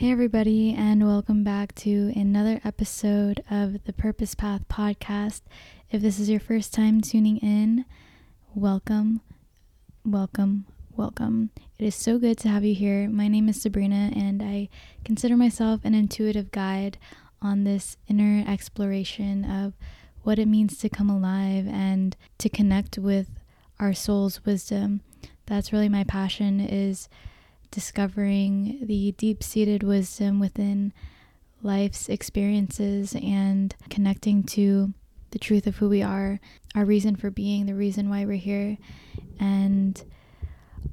Hey, everybody, and welcome back to another episode of the Purpose Path podcast. If this is your first time tuning in, welcome, welcome, welcome. It is so good to have you here. My name is Sabrina, and I consider myself an intuitive guide on this inner exploration of what it means to come alive and to connect with our soul's wisdom. That's really my passion is discovering the deep-seated wisdom within life's experiences and connecting to the truth of who we are, our reason for being, the reason why we're here, and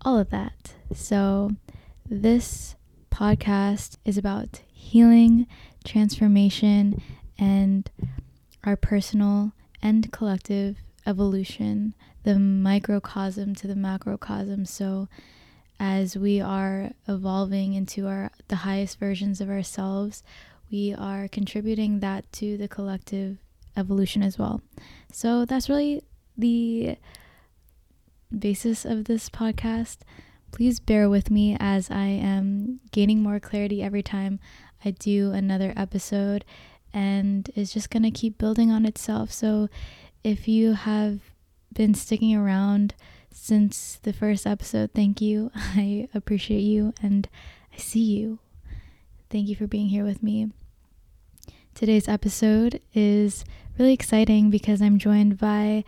all of that. So, this podcast is about healing, transformation, and our personal and collective evolution, the microcosm to the macrocosm. So, as we are evolving into our the highest versions of ourselves, we are contributing that to the collective evolution as well. So that's really the basis of this podcast. Please bear with me as I am gaining more clarity every time I do another episode and it's just going to keep building on itself. So if you have been sticking around since the first episode, thank you. I appreciate you and I see you. Thank you for being here with me. Today's episode is really exciting because I'm joined by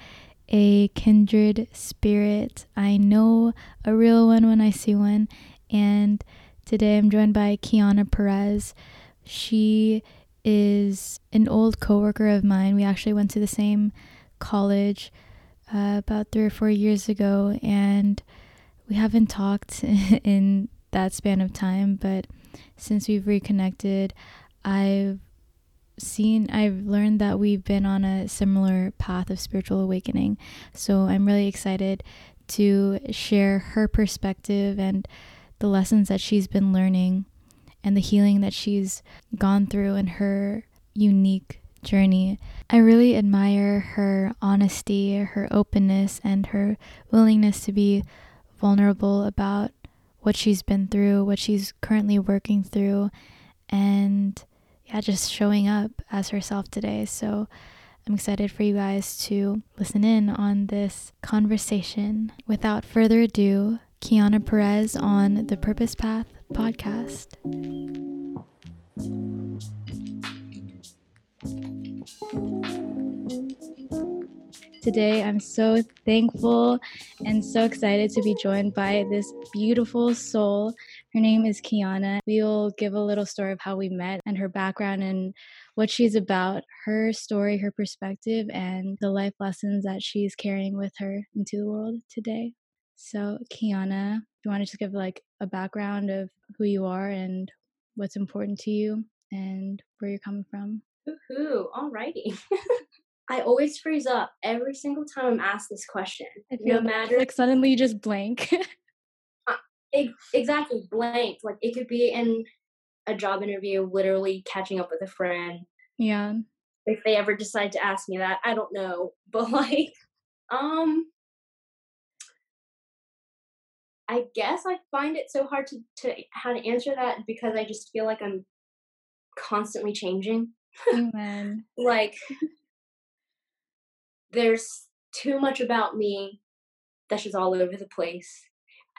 a kindred spirit. I know a real one when I see one. And today I'm joined by Kiana Perez. She is an old coworker of mine. We actually went to the same college uh, about three or four years ago, and we haven't talked in that span of time. But since we've reconnected, I've seen, I've learned that we've been on a similar path of spiritual awakening. So I'm really excited to share her perspective and the lessons that she's been learning and the healing that she's gone through in her unique journey. I really admire her honesty, her openness, and her willingness to be vulnerable about what she's been through, what she's currently working through, and yeah, just showing up as herself today. So I'm excited for you guys to listen in on this conversation. Without further ado, Kiana Perez on the Purpose Path podcast. Today, I'm so thankful and so excited to be joined by this beautiful soul. Her name is Kiana. We will give a little story of how we met and her background and what she's about, her story, her perspective, and the life lessons that she's carrying with her into the world today. So, Kiana, do you want to just give like a background of who you are and what's important to you and where you're coming from? Woohoo! Alrighty. I always freeze up every single time I'm asked this question. no matter like suddenly you just blank. uh, exactly blank. Like it could be in a job interview, literally catching up with a friend. Yeah. If they ever decide to ask me that, I don't know. But like, um, I guess I find it so hard to, to how to answer that because I just feel like I'm constantly changing. Amen. like there's too much about me that's just all over the place.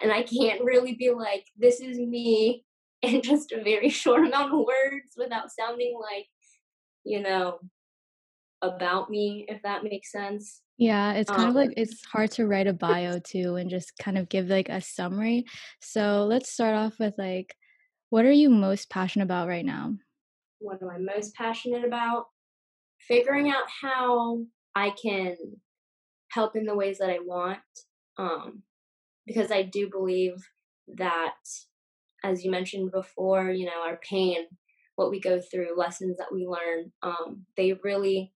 And I can't really be like, this is me in just a very short amount of words without sounding like, you know, about me, if that makes sense. Yeah, it's kind um, of like it's hard to write a bio too and just kind of give like a summary. So let's start off with like, what are you most passionate about right now? What am I most passionate about? Figuring out how I can help in the ways that I want. Um, because I do believe that, as you mentioned before, you know, our pain, what we go through, lessons that we learn, um, they really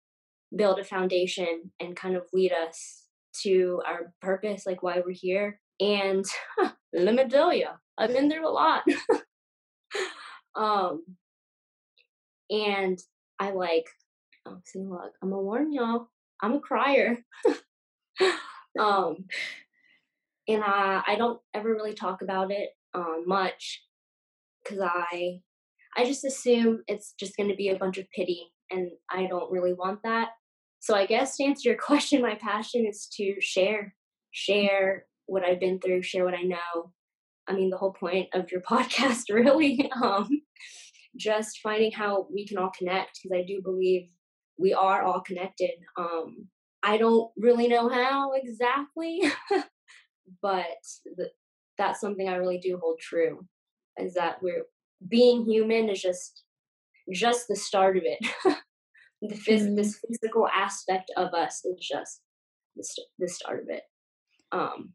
build a foundation and kind of lead us to our purpose, like why we're here. And let me tell you, I've been through a lot. um, and I like, oh, see, look, I'm gonna warn y'all. I'm a crier. um, and I I don't ever really talk about it um, much because I I just assume it's just to be a bunch of pity, and I don't really want that. So I guess to answer your question, my passion is to share, share what I've been through, share what I know. I mean, the whole point of your podcast, really, um, just finding how we can all connect because I do believe we are all connected. Um, I don't really know how exactly, but the, that's something I really do hold true is that we're being human is just just the start of it. the phys- mm-hmm. this physical aspect of us is just the, st- the start of it. Um,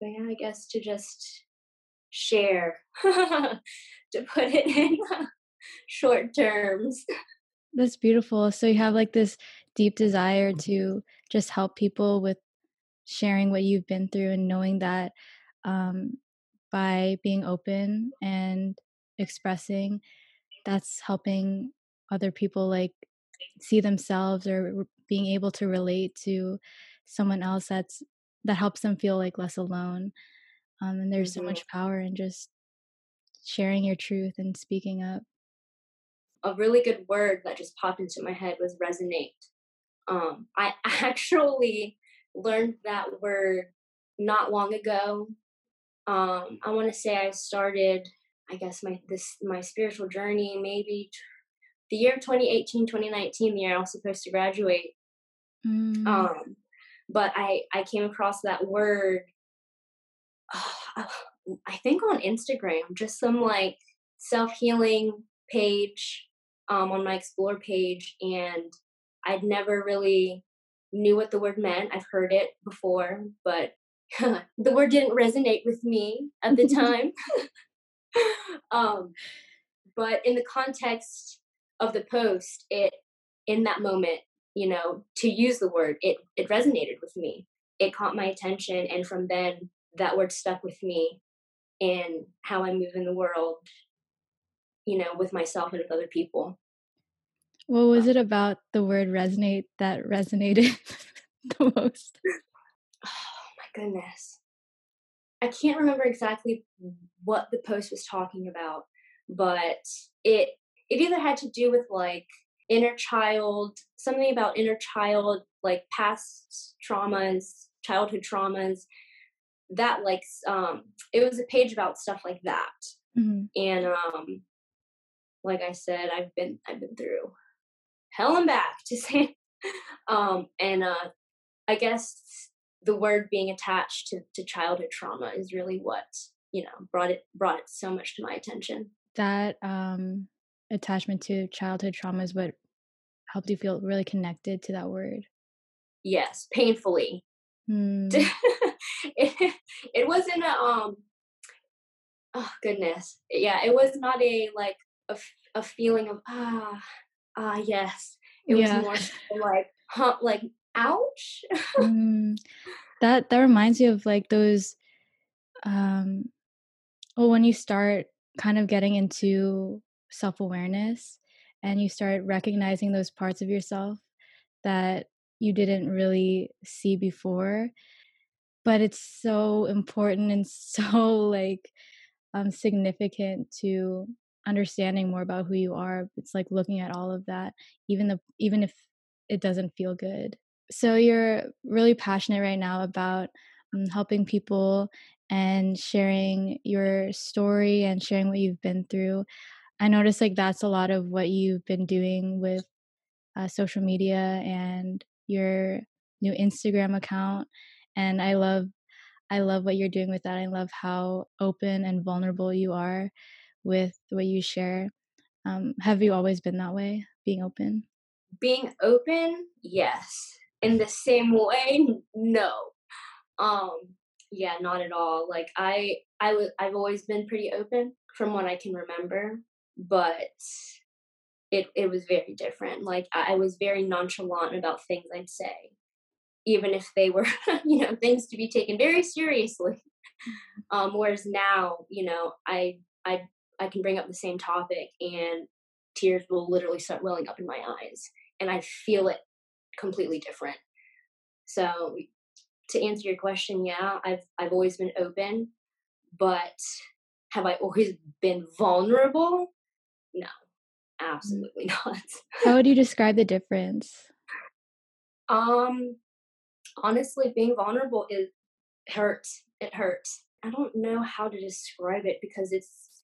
but yeah, I guess to just share, to put it in short terms. That's beautiful. So you have like this deep desire to just help people with sharing what you've been through and knowing that um, by being open and expressing, that's helping other people like see themselves or being able to relate to someone else that's that helps them feel like less alone um, and there's mm-hmm. so much power in just sharing your truth and speaking up a really good word that just popped into my head was resonate um, i actually learned that word not long ago um, i want to say i started i guess my this my spiritual journey maybe the year 2018 2019 the year i was supposed to graduate mm. um but i i came across that word uh, i think on instagram just some like self-healing page um on my explore page and i'd never really knew what the word meant i've heard it before but the word didn't resonate with me at the time um but in the context of the post, it in that moment, you know, to use the word, it it resonated with me. It caught my attention, and from then, that word stuck with me in how I move in the world, you know, with myself and with other people. What was um it about the word resonate that resonated the most? Oh my goodness. I can't remember exactly what the post was talking about, but it it either had to do with like inner child, something about inner child, like past traumas, childhood traumas. That like um it was a page about stuff like that. Mm-hmm. And um like I said, I've been I've been through hell and back to say um and uh I guess the word being attached to, to childhood trauma is really what, you know, brought it brought it so much to my attention. That um attachment to childhood trauma is what helped you feel really connected to that word? Yes, painfully. Hmm. It, it wasn't a um oh goodness. Yeah, it was not a like a, a feeling of ah ah yes. It yeah. was more like huh like ouch. mm. That that reminds me of like those um well when you start kind of getting into self awareness and you start recognizing those parts of yourself that you didn't really see before. But it's so important and so like um, significant to understanding more about who you are. It's like looking at all of that, even the even if it doesn't feel good. So you're really passionate right now about um, helping people and sharing your story and sharing what you've been through. I noticed like that's a lot of what you've been doing with uh, social media and your new Instagram account. And I love, I love what you're doing with that. I love how open and vulnerable you are with what you share. Um, have you always been that way, being open? Being open, yes. In the same way, no. Um, yeah, not at all. Like I, I was, I've always been pretty open from what I can remember but it it was very different. Like I was very nonchalant about things I'd say, even if they were you know things to be taken very seriously. Um, whereas now, you know, I I I can bring up the same topic and tears will literally start welling up in my eyes, and I feel it completely different. So to answer your question, yeah, I've I've always been open, but have I always been vulnerable? no, absolutely not. How would you describe the difference? Um, honestly, being vulnerable is hurts. It hurts. I don't know how to describe it because it's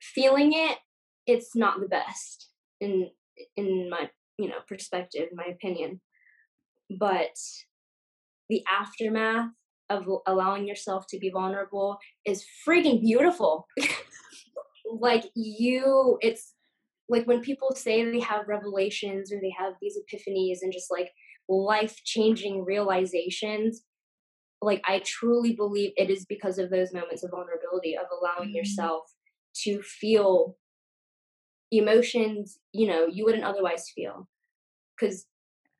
feeling it. It's not the best in in my you know perspective, my opinion. But the aftermath of allowing yourself to be vulnerable is freaking beautiful. like you, it's like when people say they have revelations or they have these epiphanies and just like life changing realizations like i truly believe it is because of those moments of vulnerability of allowing mm-hmm. yourself to feel emotions you know you wouldn't otherwise feel. Because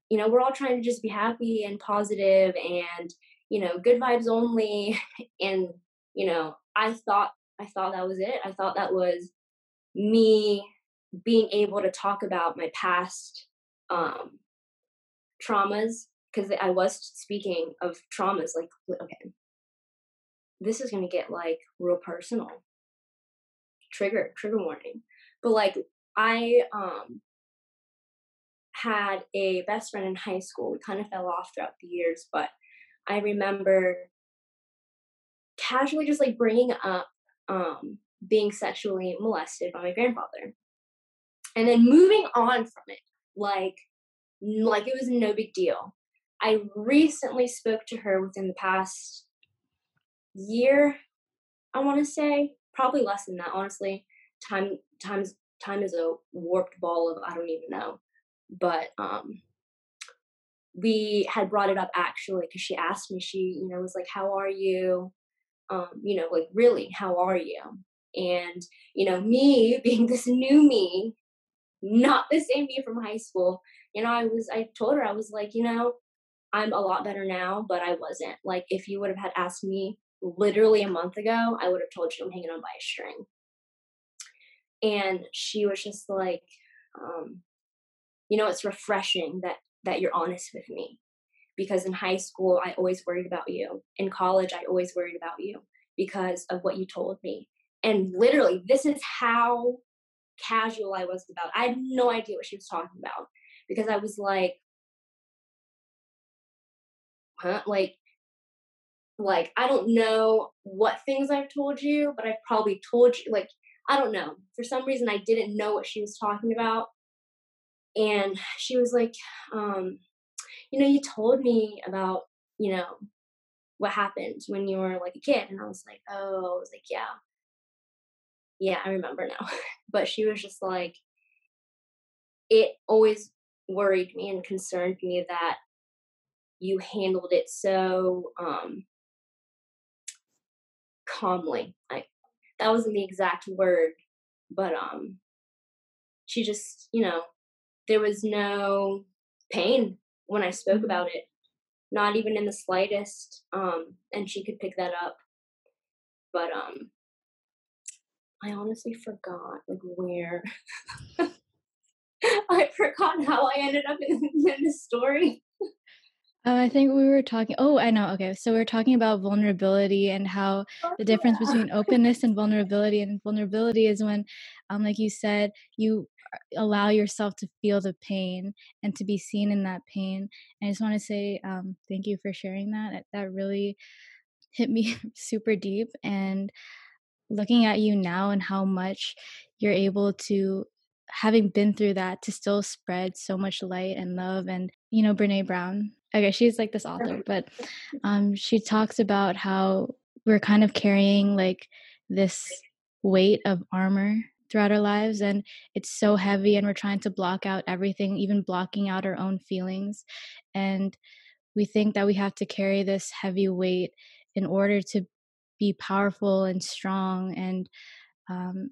you know we're all trying to just be happy and positive and you know good vibes only. And you know i thought i thought that was it. I thought that was me being able to talk about my past um traumas because I was speaking of traumas like okay. This is going to get like real personal. Trigger trigger warning. But like I um had a best friend in high school. We kind of fell off throughout the years but I remember casually just like bringing up um being sexually molested by my grandfather. And then moving on from it like like it was no big deal. I recently spoke to her within the past year, I want to say, probably less than that, honestly. Time times time is a warped ball of I don't even know. But um we had brought it up actually because she asked me, she, you know, was like, How are you? Um, you know, like really, how are you? And, you know, me being this new me, not the same me from high school, you know, I was, I told her, I was like, you know, I'm a lot better now, but I wasn't. Like, if you would have had asked me literally a month ago, I would have told you I'm hanging on by a string. And she was just like, um, you know, it's refreshing that that you're honest with me, because in high school I always worried about you. In college I always worried about you because of what you told me. And literally, this is how casual I was about. I had no idea what she was talking about because I was like, huh? Like, like I don't know what things I've told you, but I've probably told you. Like, I don't know. For some reason, I didn't know what she was talking about, and she was like, um, you know, you told me about, you know, what happened when you were like a kid, and I was like, oh, I was like, yeah, yeah, I remember now. but she was just like, it always worried me and concerned me that you handled it so um calmly i that wasn't the exact word but um she just you know there was no pain when i spoke mm-hmm. about it not even in the slightest um and she could pick that up but um i honestly forgot like where I forgot how I ended up in, in the story. Uh, I think we were talking. Oh, I know. Okay, so we are talking about vulnerability and how oh, the difference yeah. between openness and vulnerability. And vulnerability is when, um, like you said, you allow yourself to feel the pain and to be seen in that pain. And I just want to say um, thank you for sharing that. That really hit me super deep. And looking at you now and how much you're able to having been through that to still spread so much light and love and you know Brené Brown. Okay she's like this author but um she talks about how we're kind of carrying like this weight of armor throughout our lives and it's so heavy and we're trying to block out everything even blocking out our own feelings and we think that we have to carry this heavy weight in order to be powerful and strong and um,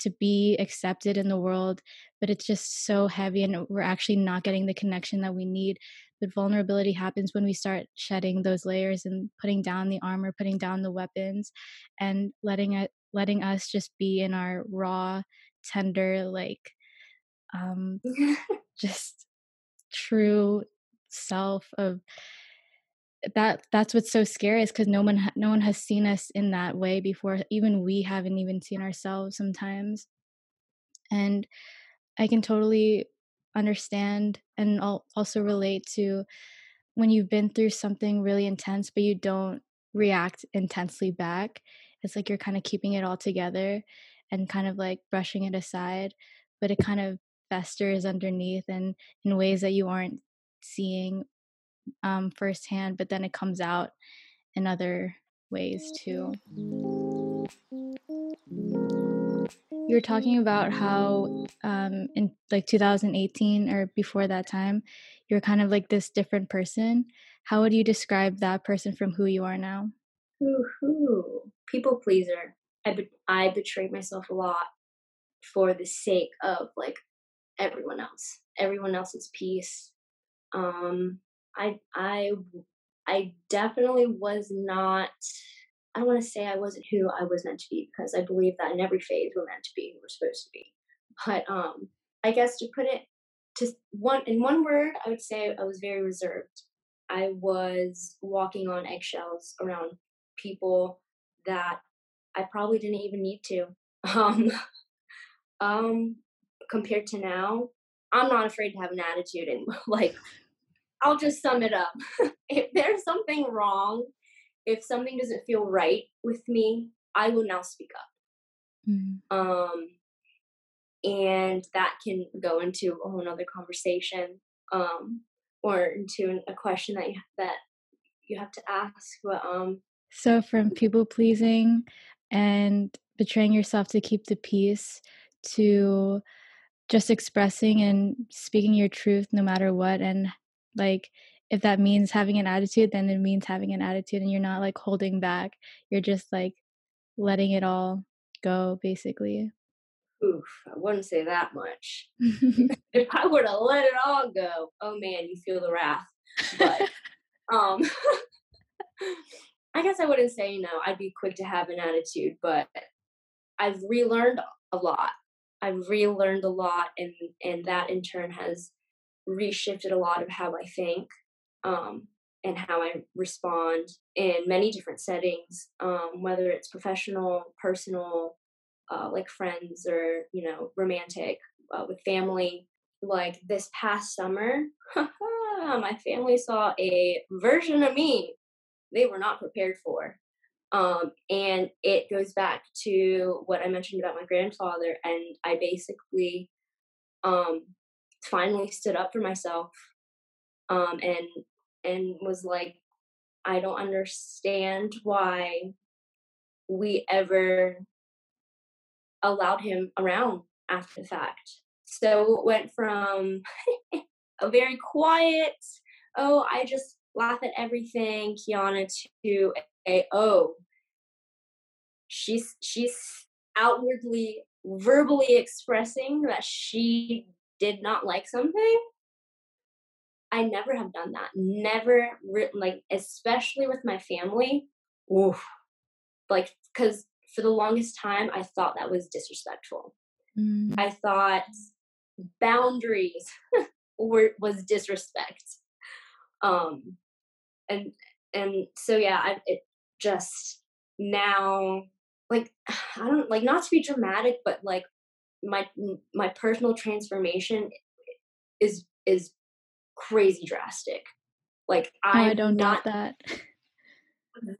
to be accepted in the world, but it's just so heavy and we're actually not getting the connection that we need. But vulnerability happens when we start shedding those layers and putting down the armor, putting down the weapons, and letting it letting us just be in our raw, tender, like um just true self of that that's what's so scary is because no one no one has seen us in that way before even we haven't even seen ourselves sometimes And I can totally understand and also relate to when you've been through something really intense, but you don't react intensely back. It's like you're kind of keeping it all together and kind of like brushing it aside, but it kind of festers underneath and in ways that you aren't seeing um, firsthand, but then it comes out in other ways too. You were talking about how um, in like 2018 or before that time, you're kind of like this different person. How would you describe that person from who you are now? Ooh, people pleaser. I be- I betrayed myself a lot for the sake of like everyone else, everyone else's peace. Um, I I I definitely was not. I don't want to say I wasn't who I was meant to be because I believe that in every phase we're meant to be who we're supposed to be. But um, I guess to put it to one in one word, I would say I was very reserved. I was walking on eggshells around people that I probably didn't even need to. Um, um, compared to now, I'm not afraid to have an attitude and like I'll just sum it up. if there's something wrong, if something doesn't feel right with me, I will now speak up. Mm-hmm. Um, and that can go into a whole other conversation, um, or into a question that you that you have to ask. But um, so from people pleasing and betraying yourself to keep the peace to just expressing and speaking your truth no matter what and like if that means having an attitude then it means having an attitude and you're not like holding back. You're just like letting it all go basically. Oof i wouldn't say that much. If i were to let it all go oh man you feel the wrath but um i guess i wouldn't say you know i'd be quick to have an attitude but i've relearned a lot. I've relearned a lot and and that in turn has reshifted a lot of how I think um, and how I respond in many different settings, um, whether it's professional, personal, uh, like friends, or you know, romantic uh, with family. Like this past summer, my family saw a version of me they were not prepared for. Um, and it goes back to what I mentioned about my grandfather, and I basically um, finally stood up for myself um, and and was like i don't understand why we ever allowed him around after the fact. So it went from a very quiet oh i just laugh at everything kiana to a oh she's she's outwardly verbally expressing that she did not like something, I never have done that. Never, written, like, especially with my family. Oof. Like, because for the longest time, I thought that was disrespectful. Mm. I thought boundaries were was disrespect. Um, and and so yeah, I it just now like I don't like not to be dramatic, but like my my personal transformation is is crazy drastic. Like oh, I don't not that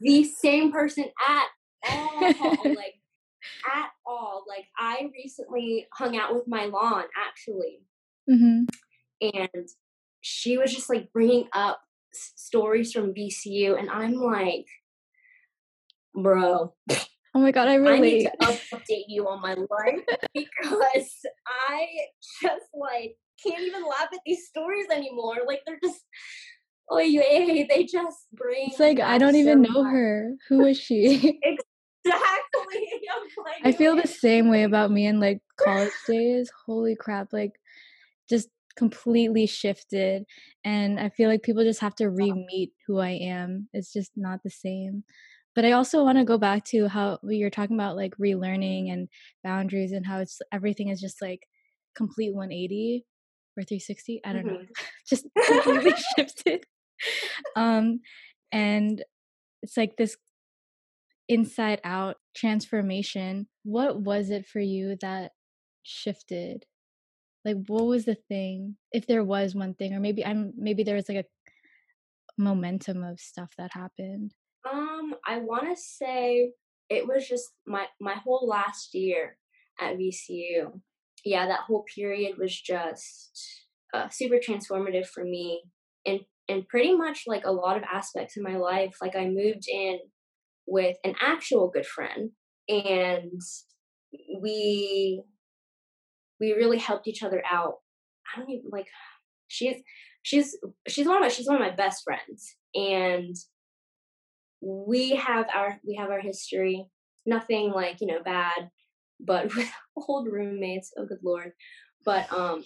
the same person at all. like at all. Like I recently hung out with my lawn actually, mm-hmm. and she was just like bringing up s- stories from VCU, and I'm like, bro. Oh my god, I really I need to update you on my life because I just like can't even laugh at these stories anymore. Like they're just oh eh, yeah, they just bring It's like I don't even know her. Who is she? exactly. Like, I feel the same way about me in like college days. Holy crap, like just completely shifted and I feel like people just have to re-meet who I am. It's just not the same. But I also want to go back to how you're talking about like relearning and boundaries and how it's everything is just like complete 180 or 360. I don't mm-hmm. know, just completely shifted. Um, and it's like this inside out transformation. What was it for you that shifted? Like what was the thing? If there was one thing or maybe I'm maybe there was like a momentum of stuff that happened. Um, I want to say it was just my my whole last year at VCU. Yeah, that whole period was just uh, super transformative for me, and and pretty much like a lot of aspects in my life. Like I moved in with an actual good friend, and we we really helped each other out. I don't even like she's she's she's one of my she's one of my best friends, and we have our we have our history. Nothing like you know bad but with old roommates oh good lord. But um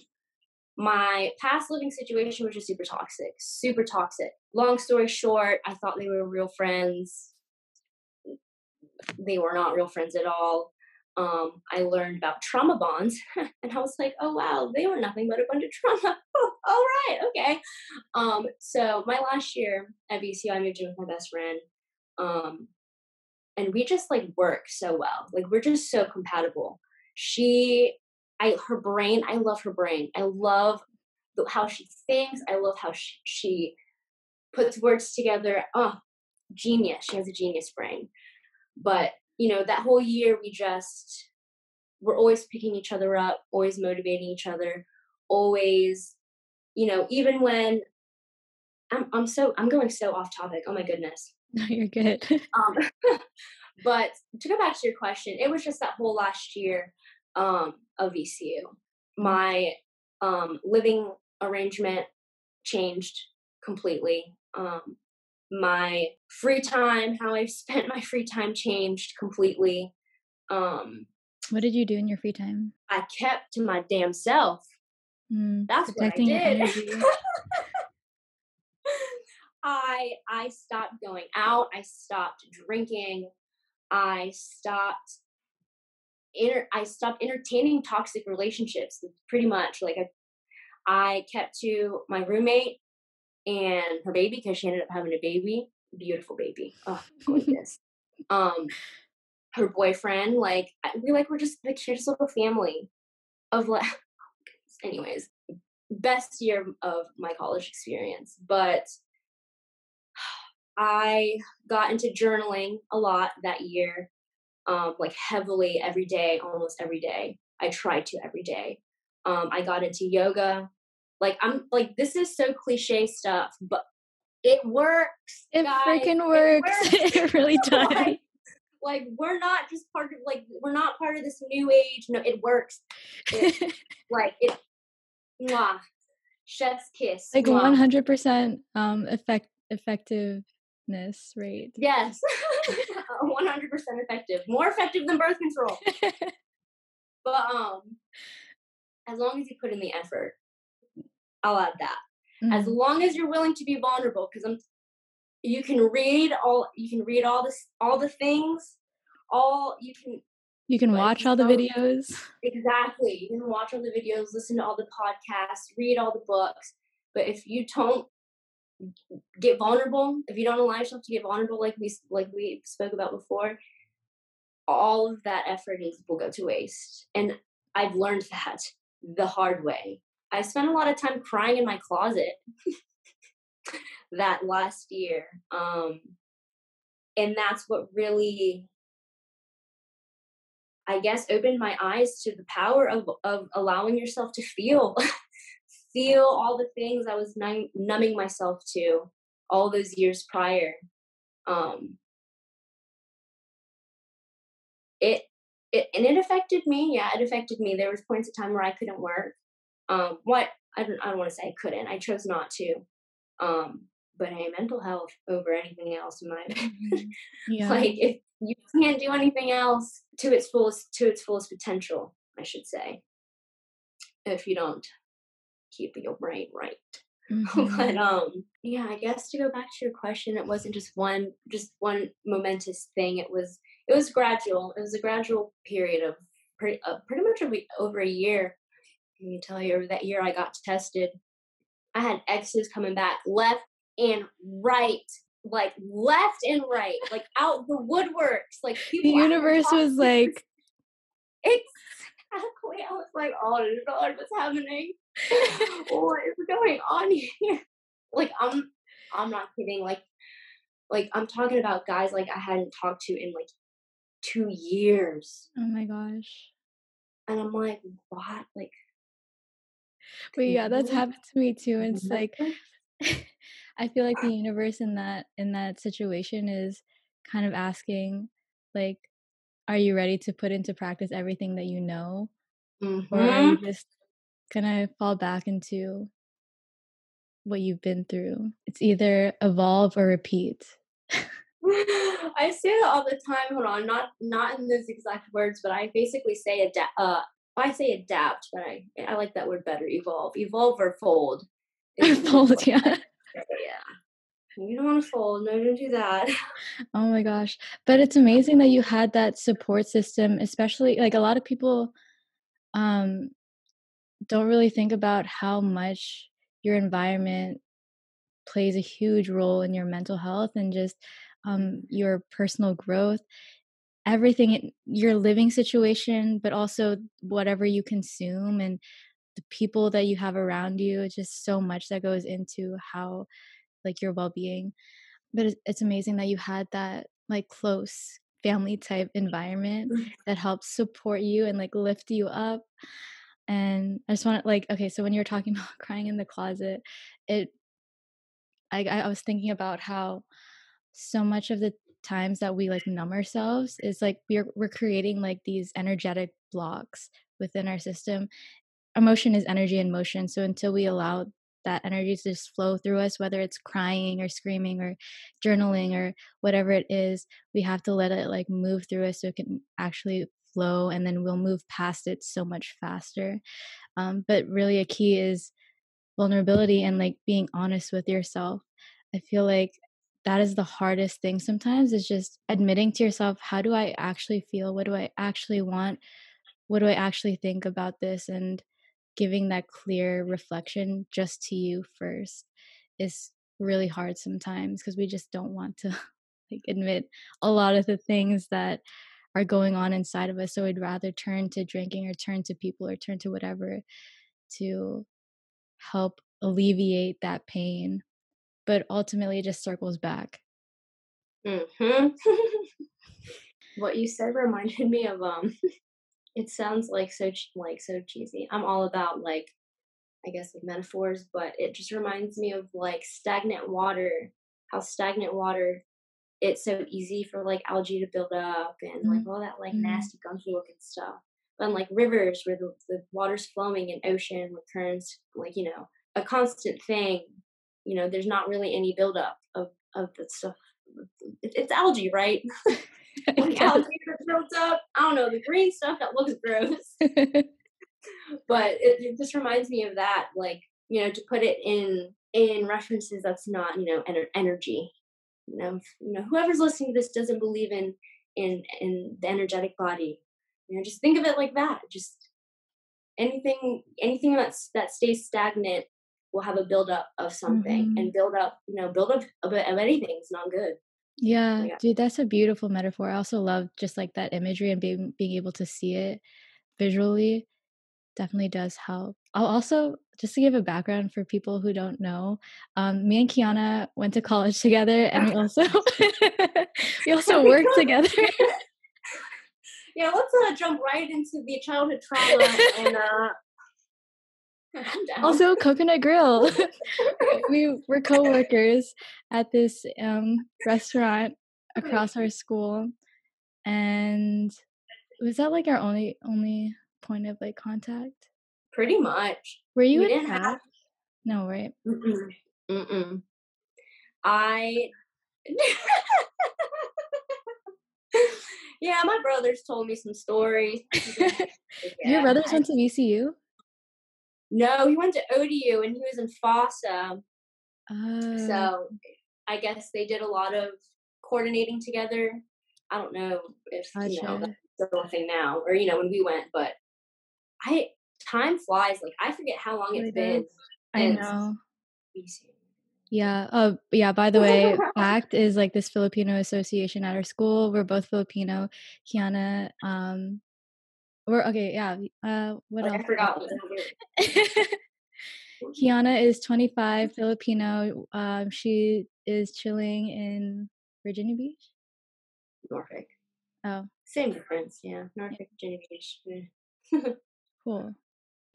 my past living situation was just super toxic super toxic. Long story short i thought they were real friends. They were not real friends at all. Um, I learned about trauma bonds, and I was like, oh wow, they were nothing but a bunch of trauma. all right, okay. Um, so my last year at VCU, I moved in with my best friend, um, and we just like work so well. Like we're just so compatible. She, I, her brain, I love her brain. I love how she thinks. I love how she, she puts words together. Oh, genius! She has a genius brain. But you know, that whole year we just we're always picking each other up, always motivating each other, always, you know, even when I'm I'm so I'm going so off topic. Oh my goodness. No, you're good. um, but to go back to your question, it was just that whole last year um, of VCU. My um, living arrangement changed completely. Um, my free time, how I spent my free time changed completely. Um, what did you do in your free time? I kept to my damn self. Mm, That's what I did. I I stopped going out. I stopped drinking. I stopped inter- I stopped entertaining toxic relationships. Pretty much, like I, I kept to my roommate and her baby because she ended up having a baby, beautiful baby. Oh, gorgeous. um, her boyfriend, like we like we're just the cutest little family of like. Anyways, best year of my college experience, but I got into journaling a lot that year, um, like heavily every day, almost every day. I tried to every day. Um, I got into yoga. Like I'm like this is so cliche stuff, but it works. It guys. freaking works. It, works. it really does. like, like, we're not just part of like we're not part of this new age. No, it works. It, like it. Mwah, chef's kiss. Like one hundred percent um effect effective rate. Yes, 100% effective. More effective than birth control. but um, as long as you put in the effort, I'll add that. Mm-hmm. As long as you're willing to be vulnerable, because I'm, you can read all, you can read all this, all the things, all you can. You can watch all the videos. Exactly. You can watch all the videos, listen to all the podcasts, read all the books. But if you don't get vulnerable if you don't allow yourself to get vulnerable like we like we spoke about before all of that effort is will go to waste. And i've learned that the hard way. I spent a lot of time crying in my closet that last year um and that's what really i guess opened my eyes to the power of of allowing yourself to feel feel all the things I was numb- numbing myself to all those years prior. Um, it, it and it affected me. Yeah, it affected me. There was points of time where I couldn't work. Um, what I don't I don't want to say I couldn't. I chose not to. Um, but hey, mental health over anything else in my mm-hmm. yeah. like if you can't do anything else to its fullest to its fullest potential, I should say. If you don't keep your brain right. Mm-hmm. but um yeah, I guess to go back to your question, it wasn't just one just one momentous thing. It was it was gradual. It was a gradual period of pretty uh, pretty much a, over a year. Let me tell you, over that year I got tested. I had exes coming back left and right, like left and right, like out the woodworks. Like the universe was like, it's exactly. I was like, oh Lord, what's happening? what is going on here? Like I'm I'm not kidding. Like like I'm talking about guys like I hadn't talked to in like two years. Oh my gosh. And I'm like, what? Like But yeah, that's happened to me too. And it's like I feel like the universe in that in that situation is kind of asking like are you ready to put into practice everything that you know mm-hmm. or are you mm-hmm. Just gonna fall back into what you've been through it's either evolve or repeat i say that all the time hold on not not in those exact words but i basically say adapt uh i say adapt but i i like that word better evolve evolve or fold fold yeah yeah you don't want to fold. No, don't do that. Oh my gosh. But it's amazing that you had that support system, especially like a lot of people um don't really think about how much your environment plays a huge role in your mental health and just um your personal growth. Everything your living situation but also whatever you consume and the people that you have around you it's just so much that goes into how like your well-being. But it's, amazing that you had that like close family type environment mm. that helps support you and like lift you up and i just want to like okay so when you're talking about crying in the closet it I, I was thinking about how so much of the times that we like numb ourselves is like we're we're creating like these energetic blocks within our system. Emotion is energy in motion so until we allow that energy to just flow through us, whether it's crying or screaming or journaling or whatever it is, we have to let it like move through us so it can actually flow and then we'll move past it so much faster. Um, but really, a key is vulnerability and like being honest with yourself. I feel like that is the hardest thing sometimes is just admitting to yourself, how do I actually feel? What do I actually want? What do I actually think about this? And giving that clear reflection just to you first is really hard sometimes because we just don't want to like admit a lot of the things that are going on inside of us so we'd rather turn to drinking or turn to people or turn to whatever to help alleviate that pain but ultimately it just circles back mm-hmm. what you said reminded me of um it sounds like so like so cheesy. I'm all about like I guess like metaphors, but it just reminds me of like stagnant water. How stagnant water it's so easy for like algae to build up and like mm-hmm. all that like mm-hmm. nasty gunky looking stuff. But like rivers where the, the water's flowing and ocean with currents, like, you know, a constant thing, you know, there's not really any buildup of, of the stuff. It's algae, right? when alligators built up. I don't know the green stuff that looks gross, but it, it, just reminds me of that. Like you know, to put it in in references that's not you know ener- energy. You know, if, you know, whoever's listening to this doesn't believe in in in the energetic body. You know, just think of it like that. Just anything anything that's that stays stagnant will have a buildup of something mm-hmm. and build up you know build up of, of anything is not good yeah, yeah, dude, that's a beautiful metaphor. I also love just like that imagery and being being able to see it visually definitely does help. I'll also just to give a background for people who don't know, um, me and Kiana went to college together, and we also we also worked together. yeah, let's uh, jump right into the childhood trauma and uh, also coconut grill we were co-workers at this um, restaurant across our school and was that like our only only point of like contact pretty much were you we in have... no right Mm-mm. Mm-mm. i yeah my brothers told me some stories yeah, your brothers went to vcu no, he went to ODU and he was in FASA. Uh, so I guess they did a lot of coordinating together. I don't know if gotcha. you know that's the thing now, or you know when we went, but I time flies. Like I forget how long it's been. I know. Yeah. Oh, yeah. By the way, ACT is like this Filipino association at our school. We're both Filipino. Kiana um, Or okay, yeah. Uh, what Like, else? I forgot what the hell we were- Kiana is 25, Filipino. Um, she is chilling in Virginia Beach. Norfolk. Oh, Same difference, yeah. Norfolk, Virginia Beach. cool.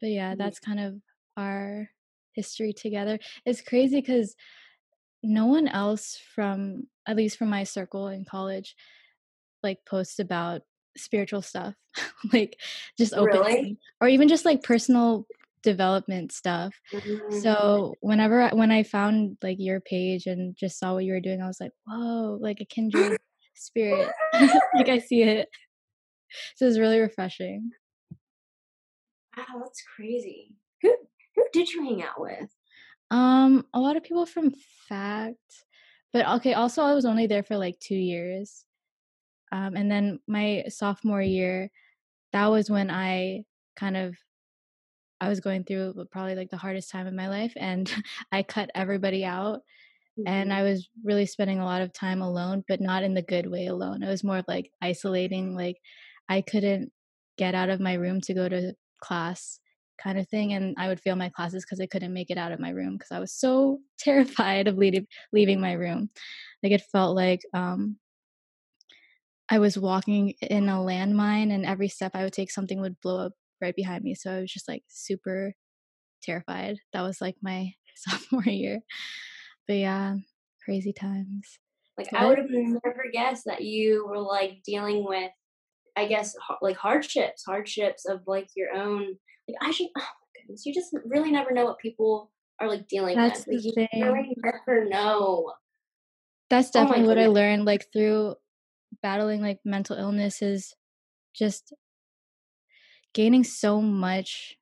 But yeah, that's kind of our history together. It's crazy because no one else from, at least from my circle in college, like posts about spiritual stuff, like just Really? or even just like personal development stuff. Mhm. So whenever I, when I found like your page and just saw what you were doing, I was like, whoa, like a kindred spirit. like I see it. So it's really refreshing. Wow, that's crazy. Who who did you hang out with? Um, a lot of people from Fact, but okay. Also, I was only there for like two years, um, and then my sophomore year, that was when I kind of I was going through probably like the hardest time in my life, and I cut everybody out, and Mhm. I was really spending a lot of time alone, but not in the good way alone. It was more of like isolating. Like I couldn't get out of my room to go to class kind of thing and i would fail my classes because i couldn't make it out of my room because i was so terrified of leaving leaving my room. Like it felt like um i was walking in a landmine and every step i would take something would blow up right behind me so i was just like super terrified. That was like my sophomore year. But yeah crazy times. Like I would have never guessed that you were like dealing with, I guess, like hardships, hardships of like your own. Like I should, oh my goodness, you just really never know what people are like dealing That's with. the you really never know. that's Oh definitely what I learned like through battling like mental illness is just gaining so much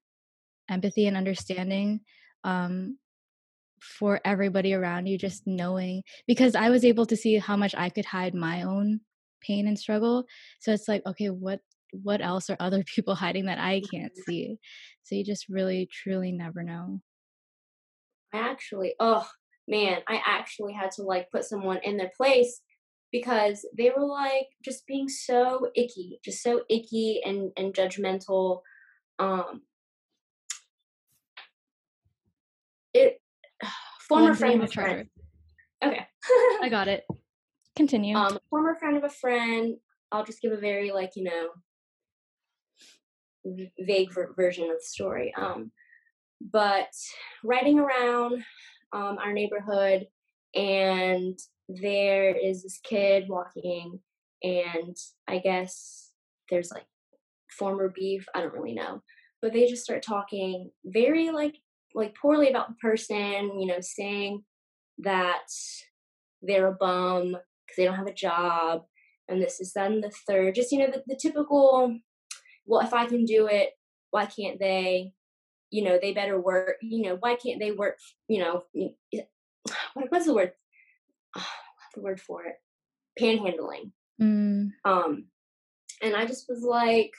empathy and understanding um for everybody around you just knowing because I was able to see how much I could hide my own pain and struggle so it's like okay what what else are other people hiding that I can't Mhm. see so you just really truly never know I actually, oh man, I actually had to like put someone in their place because they were like just being so icky, just so icky and and judgmental. Um, it former friend of friend. charter. Okay. I got it continue um, former friend of a friend. I'll just give a very like you know vague ver- version of the story. Um, but riding around um, our neighborhood, and there is this kid walking, and I guess there's like former beef. I don't really know, but they just start talking very like like poorly about the person. You know, saying that they're a bum because they don't have a job, and this is then the third. Just you know the, the typical. Well, if I can do it, why can't they? You know, they better work. You know, why can't they work? You know, what, what's the word? the word for it? Panhandling. mm, Um, and I just was like,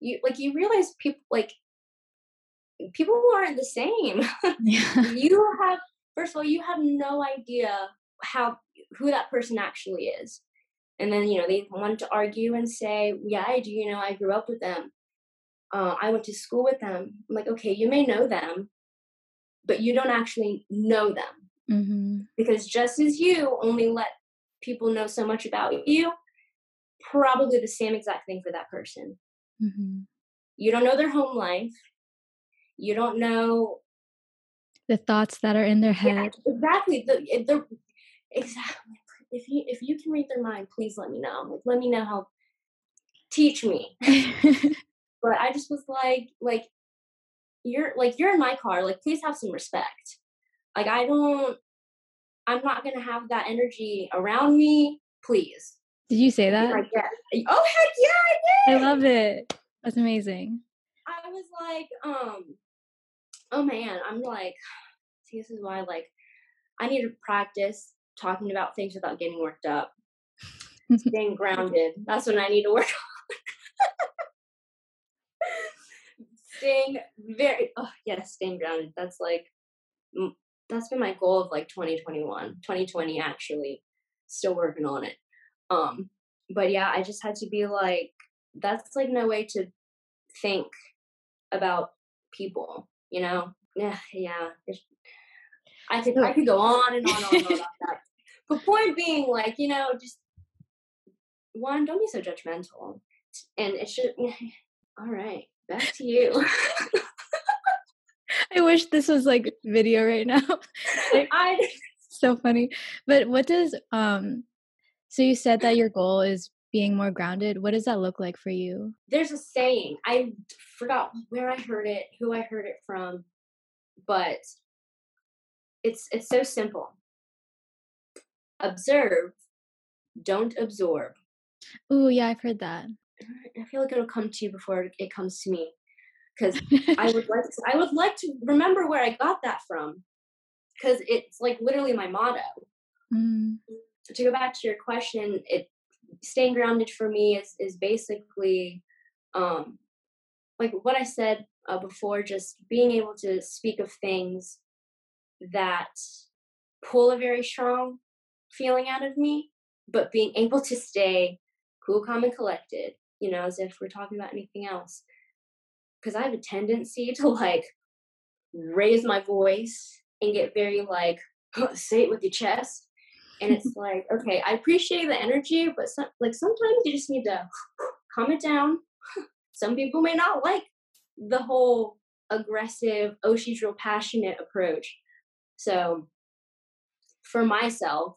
you like you realize people like people aren't the same. yeah you have first of all, you have no idea how who that person actually is. And then, you know, they wanted to argue and say, Yeah, I do, you know, I grew up with them. Uh, I went to school with them. I'm like, okay, you may know them, but you don't actually know them. hmm Because just as you only let people know so much about you, probably the same exact thing for that person. hmm You don't know their home life. You don't know the thoughts that are in their Yeah, head exactly. The, the exactly. If you if you can read their mind, please let me know. Like, let me know how. Teach me. But I just was like, like, you're like you're in my car. Like, please have some respect. Like, I don't. I'm not gonna have that energy around me. Please. did you say that Like, yeah. Oh heck yeah, I did. I love it. That's amazing. I was like, um, oh man, I'm like, see, this is why, like, I need to practice talking about things without getting worked up. Staying grounded. That's what I need to work on. staying very, oh, yes, staying grounded. That's like, that's been my goal of like 2021, 2020, actually. Still working on it. Um, but yeah, I just had to be like that's like no way to think about people, you know? Yeah, yeah. I could I could go on and on and on about that. The point being, like, you know, just one, don't be so judgmental. And it should all right, back to you. I wish this was like video right now. I so funny. But what does um so you said that your goal is being more grounded. What does that look like for you? There's a saying. I forgot where I heard it, who I heard it from, but it's it's so simple. Observe, don't absorb. Oh yeah, I've heard that. I feel like it'll come to you before it comes to me, because I would like to, I would like to remember where I got that from, because it's like literally my motto. Mm. To go back to your question, it staying grounded for me is is basically um like what I said uh, before, just being able to speak of things that pull a very strong feeling out of me, but being able to stay cool, calm, and collected, you know, as if we're talking about anything else. Because I have a tendency to like raise my voice and get very like, say it with your chest. And it's like, okay, I appreciate the energy, but some, like sometimes you just need to calm it down. Some people may not like the whole aggressive, oh, she's real passionate approach. So for myself,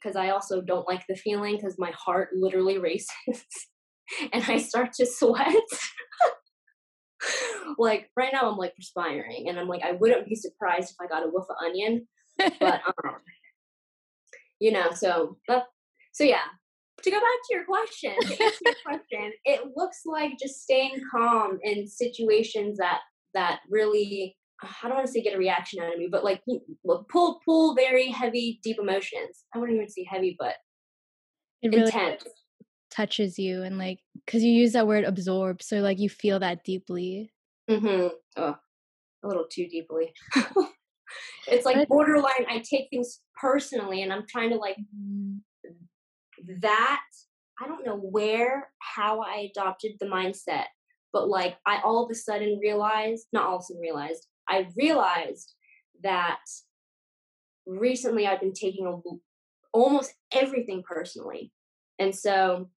because I also don't like the feeling because my heart literally races and I start to sweat. like right now, I'm like perspiring, and I'm like, I wouldn't be surprised if I got a woof of onion, but um, you know, so but, so yeah. To go back to your question, to your question, it looks like just staying calm in situations that that really I don't want to say get a reaction out of me, but like pull pull very heavy, deep emotions. I wouldn't even say heavy, but it really intense. touches you and like because you use that word absorb, so like you feel that deeply. Mm-hmm. Oh, a little too deeply. it's like borderline. I take things personally, and I'm trying to like mm-hmm. that. I don't know where, how I adopted the mindset, but like I all of a sudden realized, not all of a sudden realized, I realized that recently I've been taking a, almost everything personally. And so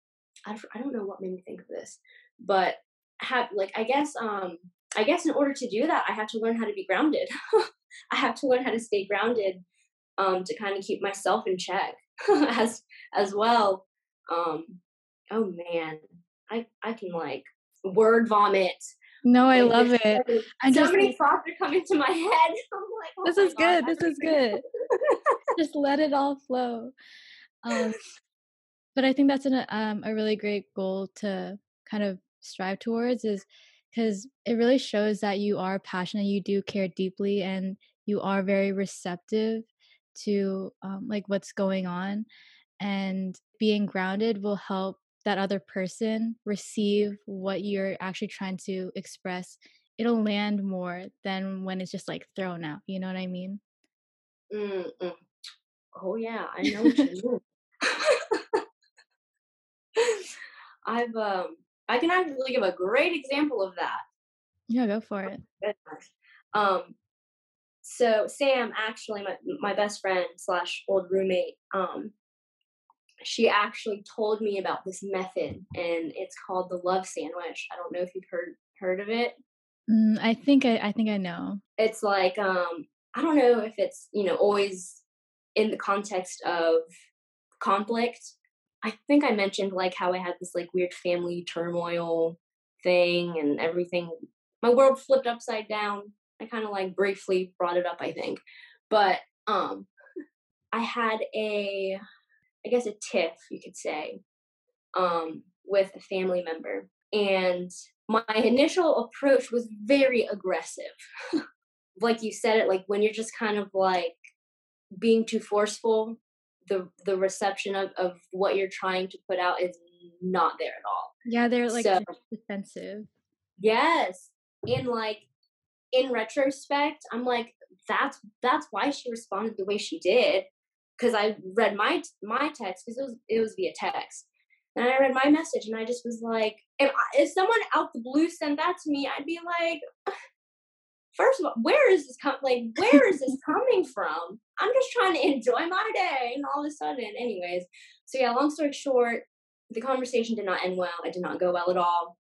I, I don't know what made me think of this, but have like I guess um I guess in order to do that I have to learn how to be grounded. I have to learn how to stay grounded um to kind of keep myself in check as as well. Um oh man, I I can like word vomit no, I like, love it. I so just, many thoughts are coming to my head. Like, oh this is God, good. This is good. just let it all flow. Um, but I think that's an, um, a really great goal to kind of strive towards is because it really shows that you are passionate, you do care deeply, and you are very receptive to um, like what's going on. And being grounded will help that other person receive what you're actually trying to express, it'll land more than when it's just like thrown out. You know what I mean? Mm-mm. Oh yeah, I know what you mean. I've um, I can actually give a great example of that. Yeah, go for it. Um, so Sam, actually, my my best friend slash old roommate, um, she actually told me about this method and it's called the love sandwich. I don't know if you've heard heard of it. Mm, i think I, I think i know. It's like um i don't know if it's you know always in the context of conflict. I think i mentioned like how i had this like weird family turmoil thing and everything my world flipped upside down. I kind of like briefly brought it up i think. But um i had a I guess a tiff, you could say, um, with a family member. And my initial approach was very aggressive. like you said it, like when you're just kind of like being too forceful, the the reception of, of what you're trying to put out is not there at all. Yeah, they're like so, defensive. Yes. And like in retrospect, I'm like, that's that's why she responded the way she did because I read my my text because it was it was via text, and I read my message and I just was like, if I, if someone out the blue sent that to me, I'd be like, first of all, where is this com- like where is this coming from? I'm just trying to enjoy my day, and all of a sudden, anyways. So yeah, long story short, the conversation did not end well. It did not go well at all.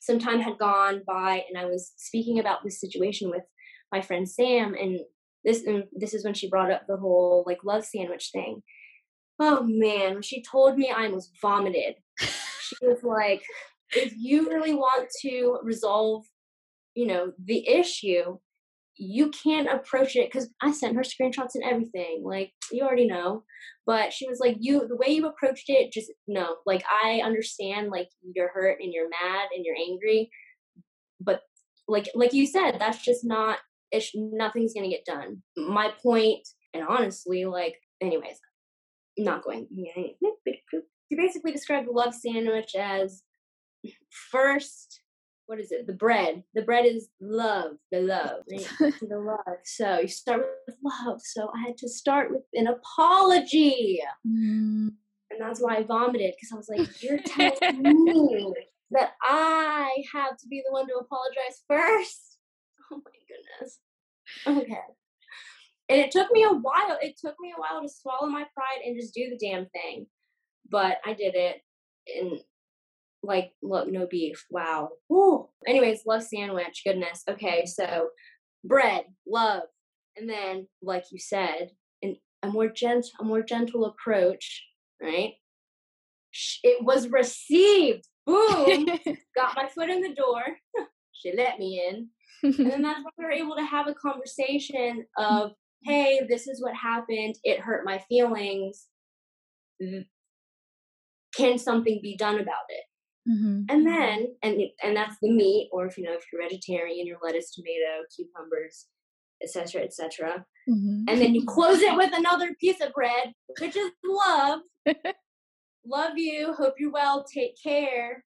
Some time had gone by, and I was speaking about this situation with my friend Sam, and this and this is when she brought up the whole like love sandwich thing. Oh man, she told me I almost vomited. she was like, if you really want to resolve, you know, the issue, you can't approach it because I sent her screenshots and everything. Like you already know. But she was like, you the way you approached it, just no. Like I understand like you're hurt and you're mad and you're angry. But like like you said, that's just not it's nothing's gonna get done. My point, and honestly, like anyways, I'm not going you basically describe the love sandwich as first what is it? The bread. The bread is love, the love, right? the love. So you start with love. So I had to start with an apology. Mm. And that's why I vomited because I was like, you're telling me that I have to be the one to apologize first. Oh my goodness. Okay. And it took me a while. It took me a while to swallow my pride and just do the damn thing. But I did it. And like look no beef wow Ooh. anyways love sandwich goodness okay so bread love and then like you said an, a more gentle a more gentle approach right it was received boom got my foot in the door she let me in and then that's when we were able to have a conversation of hey this is what happened it hurt my feelings can something be done about it Mm-hmm. And then, and and that's the meat, or if you know, if you're vegetarian, your lettuce, tomato, cucumbers, etc., etc. Mm-hmm. And then you close it with another piece of bread, which is love. love you. Hope you're well. Take care.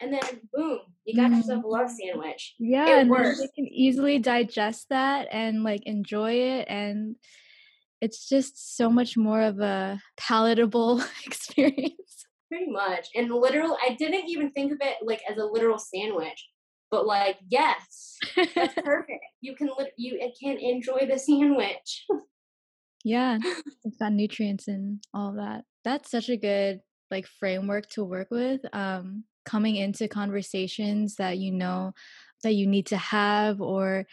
And then boom, you got mm-hmm. yourself a love sandwich. Yeah, it and works. you can easily digest that and like enjoy it and it's just so much more of a palatable experience. Pretty much. And literal, I didn't even think of it like as a literal sandwich, but like, yes, that's perfect. You can you can enjoy the sandwich. yeah, it's got nutrients and all that. That's such a good like framework to work with. Um, coming into conversations that you know that you need to have or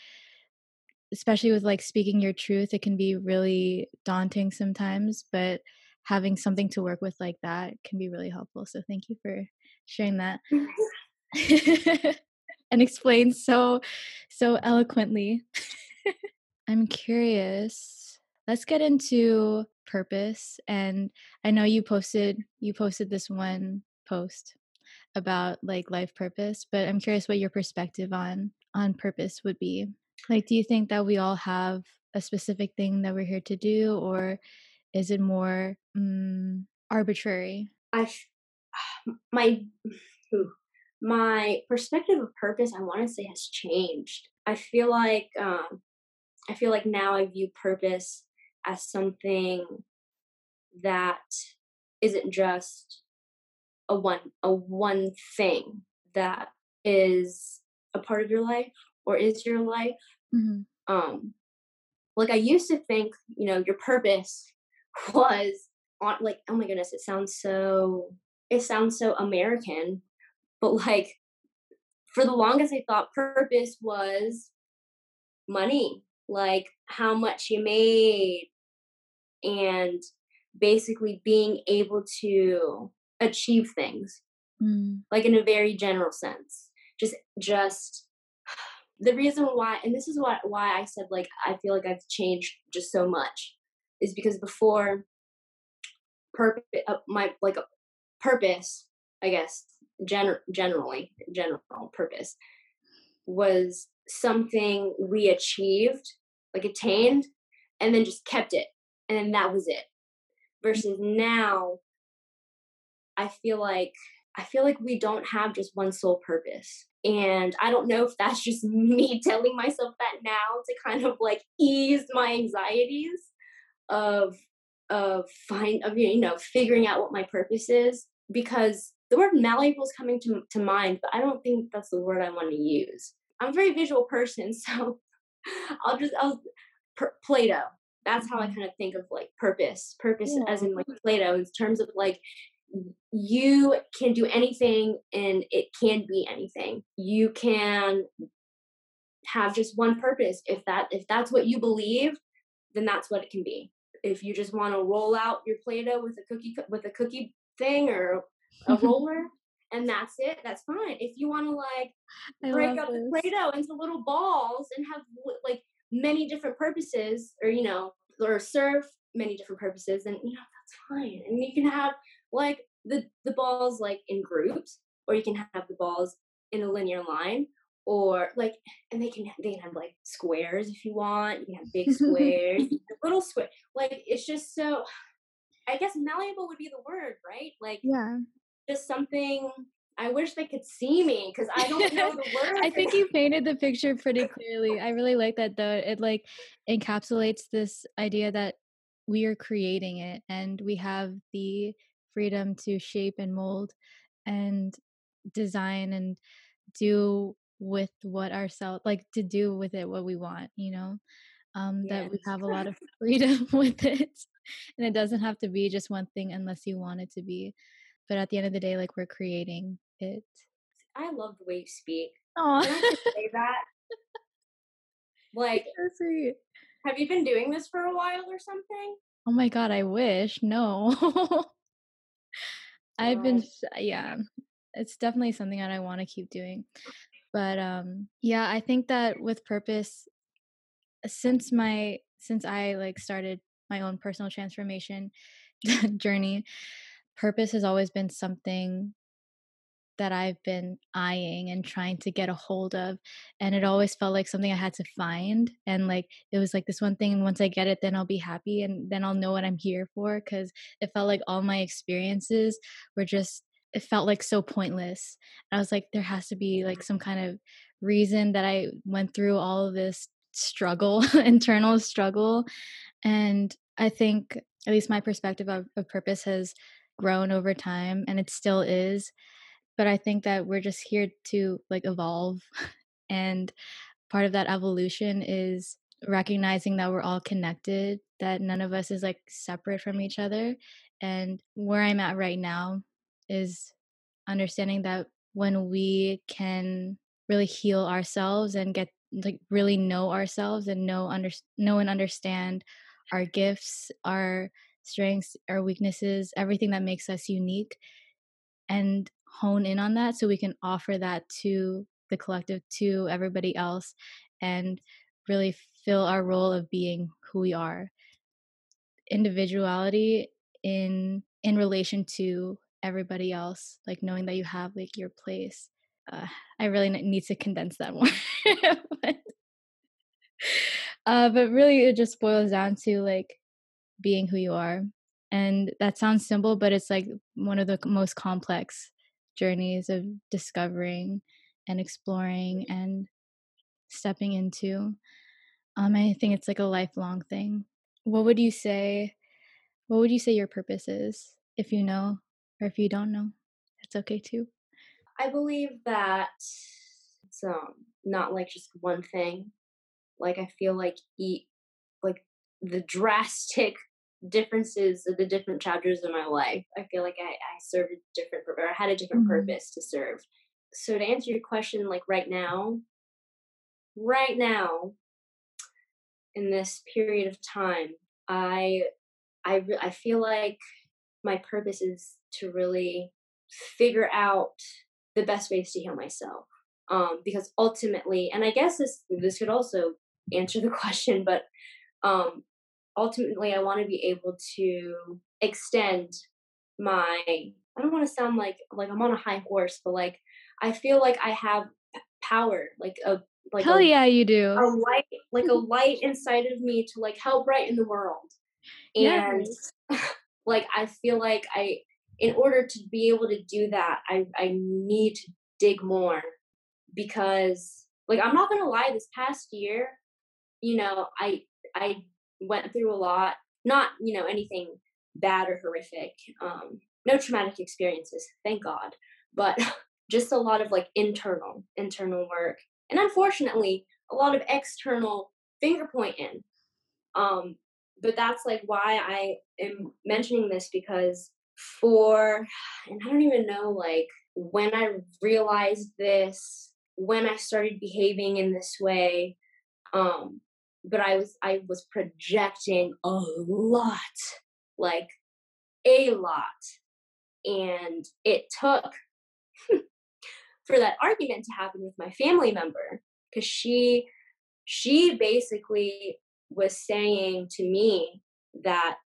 especially with like speaking your truth it can be really daunting sometimes but having something to work with like that can be really helpful. So thank you for sharing that. Mm-hmm. and explain so so eloquently. I'm curious. Let's get into purpose and I know you posted you posted this one post about like life purpose, but I'm curious what your perspective on on purpose would be. Like do you think that we all have a specific thing that we're here to do or is it more um, arbitrary? I my my perspective of purpose, I want to say, has changed. I feel like um, I feel like now I view purpose as something that isn't just a one a one thing that is a part of your life or is your life. Mm-hmm. Um, like I used to think, you know, your purpose was on like oh my goodness it sounds so it sounds so american but like for the longest i thought purpose was money like how much you made and basically being able to achieve things mm. like in a very general sense. Just just the reason why and this is what why i said like i feel like i've changed just so much is because before purpose uh, my like a purpose i guess gen- generally general purpose was something we achieved like attained and then just kept it and then that was it. Versus now i feel like i feel like we don't have just one sole purpose and i don't know if that's just me telling myself that now to kind of like ease my anxieties of of find of you know figuring out what my purpose is because the word malleable is coming to, to mind, but I don't think that's the word I want to use. I'm a very visual person, so I'll just, I'll, per, Play-Doh. That's how I mm-hmm. kind of think of like purpose, purpose yeah. as in like Play-Doh in terms of like you can do anything and it can be anything. You can have just one purpose. If that if that's what you believe, then that's what it can be. If you just want to roll out your Play-Doh with a cookie with a cookie thing or a roller and that's it, that's fine. If you want to like break up this. the Play-Doh into little balls and have like many different purposes or you know or serve many different purposes then you know that's fine and you can have like the the balls like in groups or you can have the balls in a linear line or like and they can they can have like squares if you want you can have big squares little square like it's just so i guess malleable would be the word right like yeah just something I wish they could see me because I don't know the word. I think you painted the picture pretty clearly. I really like that though. It like encapsulates this idea that we are creating it and we have the freedom to shape and mold and design and do with what ourselves like to do with it what we want you know? Um yes. that we have a lot of freedom with it and it doesn't have to be just one thing unless you want it to be but at the end of the day like we're creating it. I love the way you speak. Oh say that like have you been doing this for a while or something? Oh my god i wish. No I've been yeah, it's definitely something that I want to keep doing. But um yeah, I think that with purpose since my since I like started my own personal transformation journey, purpose has always been something that I've been eyeing and trying to get a hold of. And it always felt like something I had to find. And like it was like this one thing, and once I get it, then I'll be happy and then I'll know what I'm here for. Cause it felt like all my experiences were just, it felt like so pointless. I was like, there has to be like some kind of reason that I went through all of this struggle, internal struggle. And I think, at least my perspective of, of purpose has grown over time and it still is but i think that we're just here to like evolve and part of that evolution is recognizing that we're all connected that none of us is like separate from each other and where i'm at right now is understanding that when we can really heal ourselves and get like really know ourselves and know under know and understand our gifts our strengths our weaknesses everything that makes us unique and hone in on that so we can offer that to the collective to everybody else and really fill our role of being who we are. Individuality in in relation to everybody else like knowing that you have like your place. Uh, i really need to condense that more. But, uh, but really it just boils down to like being who you are. And that sounds simple but it's like one of the most complex journeys of discovering and exploring and stepping into. Um, I think it's like a lifelong thing. What would you say? What would you say your purpose is? If you know, or if you don't know, it's okay too. I believe that it's um not like just one thing. Like I feel like eat like the drastic differences of the different chapters of my life. I feel like I, I served a different or I had a different mm-hmm. purpose to serve. So to answer your question, like right now, right now, in this period of time, I I I feel like my purpose is to really figure out the best ways to heal myself. Um, because ultimately, and I guess this this could also answer the question, but um, ultimately I want to be able to extend my I don't want to sound like like I'm on a high horse, but like I feel like I have power, like a like hell a, yeah, you do a light, like a light inside of me to like help brighten the world, and yes. like I feel like I, in order to be able to do that, I I need to dig more because like I'm not gonna lie, this past year, you know, I I went through a lot. Not, you know, anything bad or horrific. Um, no traumatic experiences, thank God, but just a lot of like internal, internal work. And unfortunately, a lot of external finger pointing. Um, but that's like why I am mentioning this because for, and I don't even know like when I realized this, when I started behaving in this way, um, but I was I was projecting a lot, like a lot. And it took for that argument to happen with my family member because she she basically was saying to me that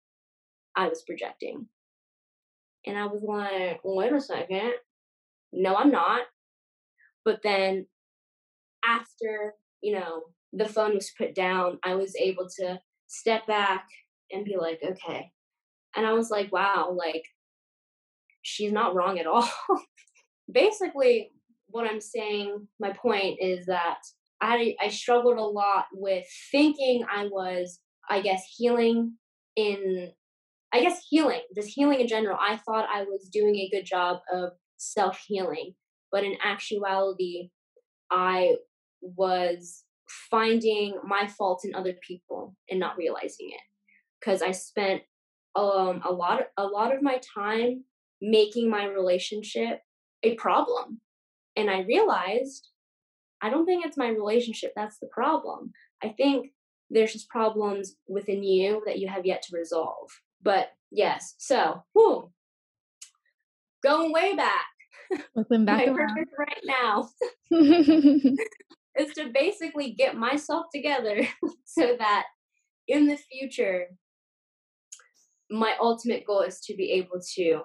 I was projecting. And I was like, wait a second. No, I'm not. But then after, you know, the phone was put down, I was able to step back and be like, okay. And I was like, wow, like, she's not wrong at all. Basically, what I'm saying, my point is that I, I struggled a lot with thinking I was, I guess, healing in, I guess, healing, just healing in general. I thought I was doing a good job of self healing, but in actuality, I was finding my faults in other people and not realizing it because I spent um a lot of, a lot of my time making my relationship a problem and I realized I don't think it's my relationship that's the problem. I think there's just problems within you that you have yet to resolve. But yes, so whew, going way back. Looking back right now is to basically get myself together so that in the future, my ultimate goal is to be able to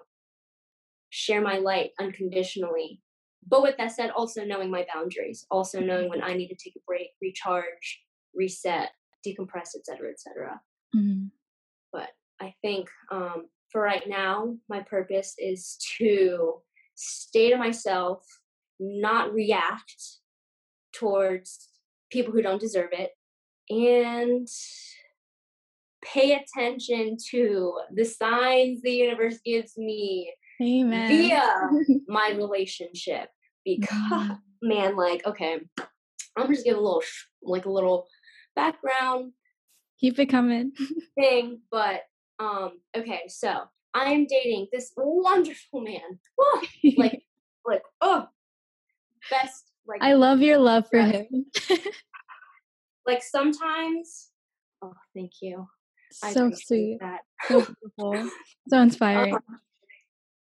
share my light unconditionally. But with that said, also knowing my boundaries, also knowing when I need to take a break, recharge, reset, decompress, etc., etc. Mm-hmm. But I think um, for right now, my purpose is to stay to myself, not react towards people who don't deserve it, and pay attention to the signs the universe gives me Amen. via my relationship. Because, mm-hmm. man, like, okay, I'm just give a little, like, a little background. Keep it coming. thing, but, um, okay, so I'm dating this wonderful man. like, like, oh, best like I love your love for him. like sometimes oh thank you. So sweet. That. So beautiful. so inspiring. Um,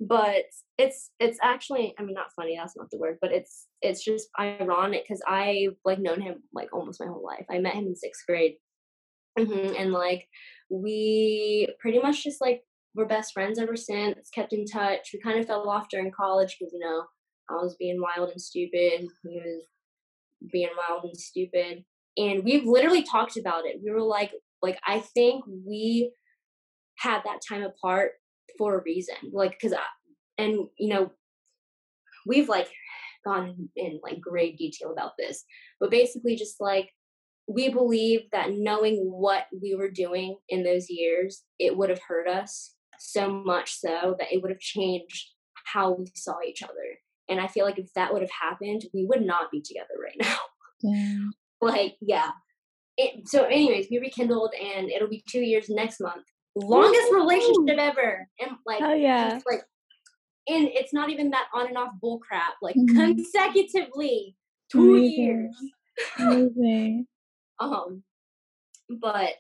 but it's it's actually I mean not funny, that's not the word, but it's it's just ironic because I've like known him like almost my whole life. I met him in sixth grade. Mm-hmm. And like we pretty much just like we're best friends ever since, kept in touch. We kind of fell off during college because, you know, I was being wild and stupid. He was being wild and stupid. And we've literally talked about it. We were like, like, I think we had that time apart for a reason. Like, cause I, and you know, we've like gone in like great detail about this, but basically just like, we believe that knowing what we were doing in those years, it would have hurt us so much so that it would have changed how we saw each other. And I feel like if that would have happened, we would not be together right now. Yeah. like, yeah. It, so, anyways, we rekindled, and it'll be two years next month. Longest relationship ever, and like, oh yeah, like, and it's not even that on and off bull crap. Like mm-hmm. consecutively, two Amazing. years. Amazing. um, but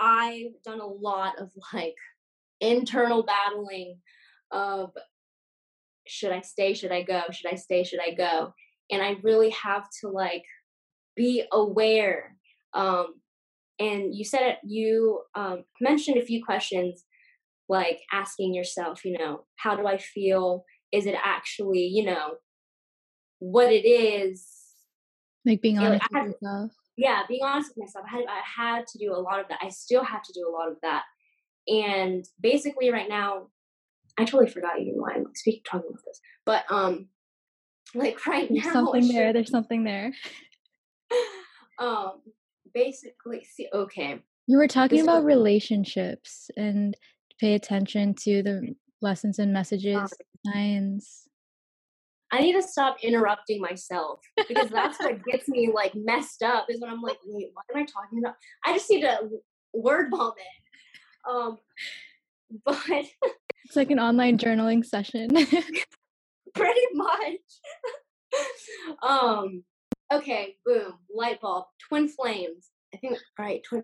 I've done a lot of like internal battling of should I stay? Should I go? Should I stay? Should I go? And I really have to like be aware. Um, and you said it, you um, mentioned a few questions like asking yourself, you know, how do I feel? Is it actually, you know, what it is? Like being honest you know, with yourself. Yeah, being honest with myself. I had, I had to do a lot of that. I still have to do a lot of that. And basically, right now, I totally forgot even why I'm speaking talking about this. But um like right There's now something there, there's something there. um basically see okay. You were talking about relationships and pay attention to the lessons and messages, Um, signs. I need to stop interrupting myself because that's what gets me like messed up is when I'm like, wait, what am I talking about? I just need to word vomit. Um, but It's like an online journaling session. pretty much. um, okay, boom, light bulb, twin flames. I think right, twin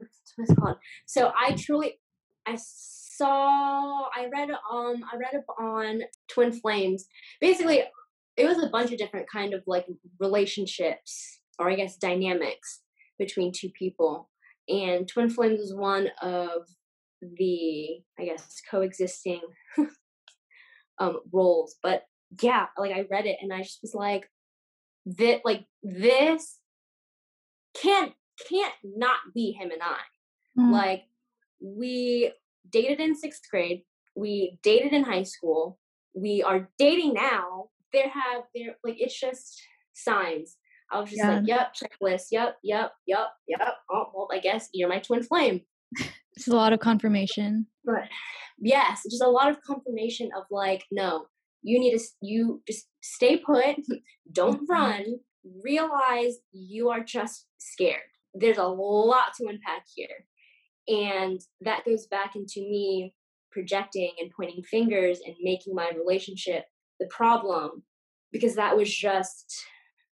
called? So I truly I saw I read um I read up on twin flames. Basically it was a bunch of different kind of like relationships or I guess dynamics between two people. And twin flames is one of the I guess coexisting um roles. But yeah, like I read it and I just was like that like this can't can't not be him and I. Mm. Like we dated in sixth grade, we dated in high school, we are dating now. There have there like it's just signs. I was just Yeah. like, yep, checklist, yep, yep, yep, yep. Oh well, I guess you're my twin flame. It's a lot of confirmation. But yes, just a lot of confirmation of like, no, you need to you just stay put, don't Mhm. run, realize you are just scared. There's a lot to unpack here. And that goes back into me projecting and pointing fingers and making my relationship the problem because that was just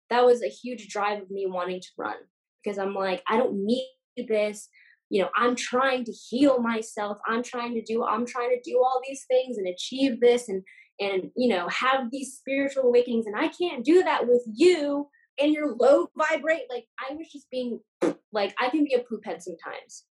that was a huge drive of me wanting to run because I'm like, I don't need this you know i'm trying to heal myself i'm trying to do i'm trying to do all these things and achieve this and and you know have these spiritual awakenings and i can't do that with you and you're low vibrate like i was just being like i can be a poop head sometimes.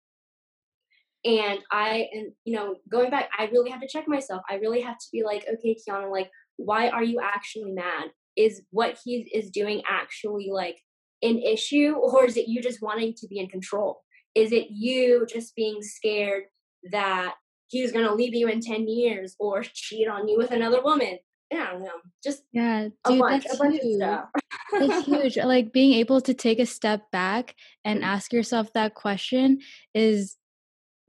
And i and you know going back i really have to check myself i really have to be like okay kiana like why are you actually mad? Is what he is doing actually like an issue or is it you just wanting to be in control is it you just being scared that he's going to leave you in 10 years or cheat on you with another woman? Yeah, I don't know. Just Yeah, a dude, bunch, that's huge. of stuff. That's huge. Like being able to take a step back and Mhm. ask yourself that question is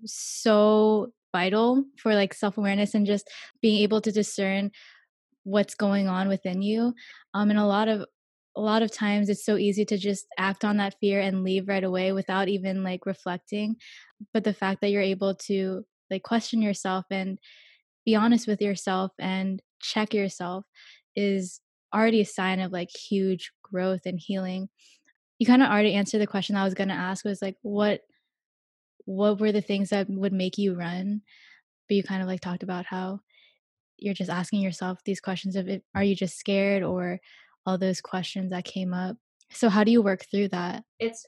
so vital for like self-awareness and just being able to discern what's going on within you. Um and a lot of a lot of times it's so easy to just act on that fear and leave right away without even like reflecting. But the fact that you're able to like question yourself and be honest with yourself and check yourself is already a sign of like huge growth and healing. You kind of already answered the question I was going to ask was like what what were the things that would make you run? But you kind of like talked about how you're just asking yourself these questions of are you just scared or all those questions that came up. So how do you work through that? it's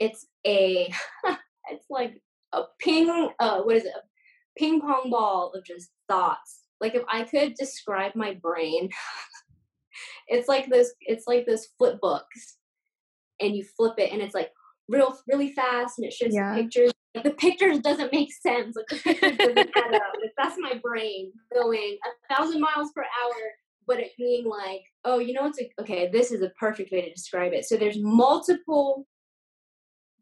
it's a it's like a ping uh what is it a ping pong ball of just thoughts like if i could describe my brain it's like this it's like this flip books and you flip it and it's like real really fast and it shows Yeah. pictures like the pictures doesn't make sense like the pictures doesn't add up like, that's my brain going a thousand miles per hour but it being like, oh, you know what's a, okay, this is a perfect way to describe it. So there's multiple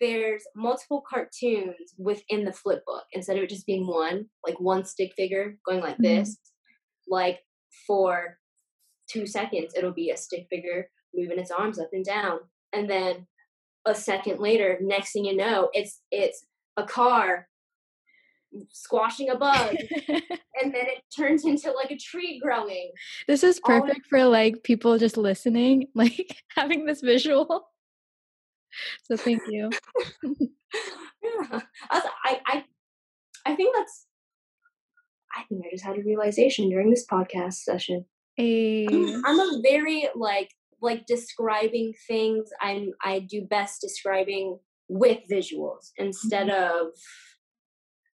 there's multiple cartoons within the flip book instead of it just being one, like one stick figure going like Mhm. this. Like for two seconds, it'll be a stick figure moving its arms up and down. And then a second later, next thing you know, it's it's a car squashing a bug and then it turns into like a tree growing this is All perfect for like people just listening, like having this visual. So thank you. yeah. I, I, I, I think that's. I think I just had a realization during this podcast session. A I'm a very like like describing things. I'm I do best describing with visuals instead mm-hmm. of,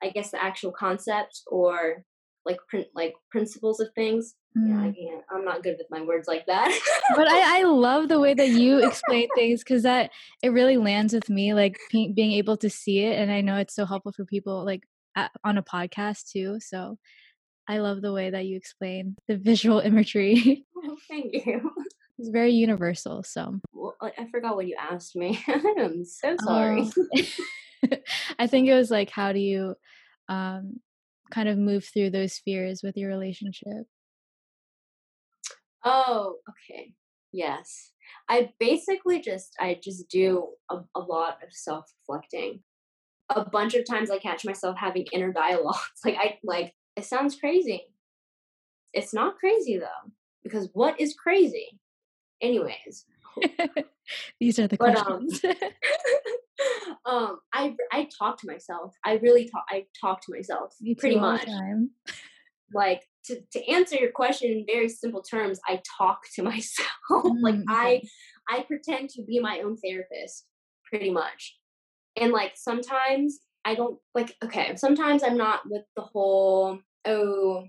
I guess, the actual concept or like print like principles of things. Yeah, I Mm. can't. I'm not good with my words like that. but I, I love the way that you explain things because that it really lands with me like be- being able to see it and i know it's so helpful for people like at, on a podcast too so i love the way that you explain the visual imagery Thank you. it's very universal so Well, I I forgot what you asked me. I'm so sorry. Um, i think it was like how do you um kind of move through those fears with your relationship? Oh, okay. Yes. I basically just I just do a, a lot of self-reflecting. A bunch of times I catch myself having inner dialogues. Like I like it sounds crazy. It's not crazy though, because what is crazy? Anyways. These are the but, um, questions. Um, um, I I talk to myself. I really talk. I talk to myself pretty much. Like to, to answer your question in very simple terms, I talk to myself. Mm-hmm. like I I pretend to be my own therapist pretty much. And like sometimes I don't like okay, sometimes I'm not with the whole oh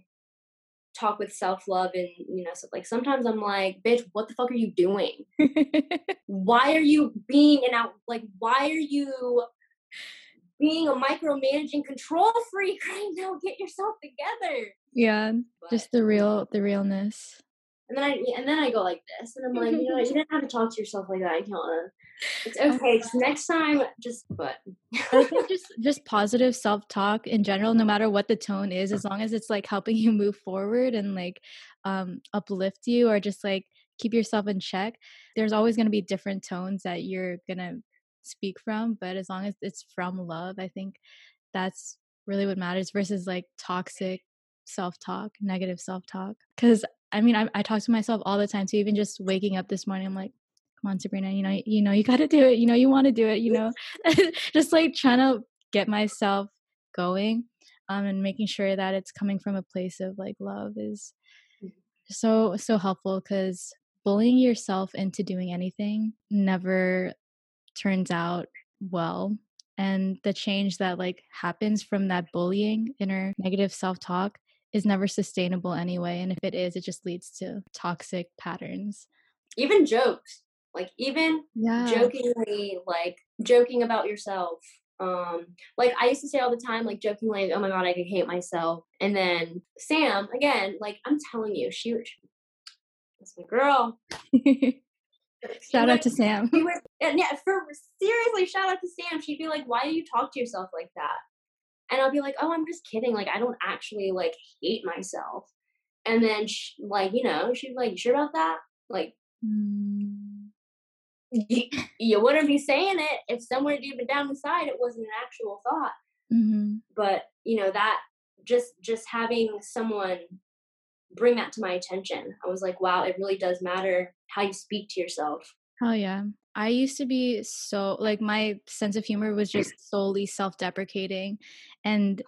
talk with self-love and you know stuff like sometimes i'm like bitch what the fuck are you doing why are you being an out like why are you being a micromanaging control freak right now. Get yourself together. Yeah, but, just the real, the realness. And then I and then I go like this, and I'm like, you know, what? you didn't have to talk to yourself like that, Kiana. It's okay. Just next time, just but. I think just just positive self talk in general, no matter what the tone is, as long as it's like helping you move forward and like um uplift you, or just like keep yourself in check. There's always going to be different tones that you're gonna speak from but as long as it's from love i think that's really what matters versus like toxic self-talk negative self-talk because i mean I, I talk to myself all the time too even just waking up this morning i'm like come on sabrina you know you know you got to do it you know you want to do it you know just like trying to get myself going um and making sure that it's coming from a place of like love is mm. so so helpful because bullying yourself into doing anything never turns out well and the change that like happens from that bullying inner negative self-talk is never sustainable anyway and if it is it just leads to toxic patterns even jokes like even yeah. jokingly like joking about yourself um like i used to say all the time like jokingly oh my god i could hate myself and then sam again like i'm telling you she was that's my girl Shout out to Sam. Was, and yeah, for seriously, shout out to Sam. She'd be like, "Why do you talk to yourself like that?" And I'll be like, "Oh, I'm just kidding. Like, I don't actually like hate myself." And then, she, like, you know, she'd be like, "You sure about that?" Like, mm. you, you, wouldn't be saying it if somewhere deep down inside it wasn't an actual thought. Mm-hmm. But you know that just just having someone bring that to my attention. I was like, wow, it really does matter how you speak to yourself. Oh yeah. I used to be so like my sense of humor was just solely self-deprecating and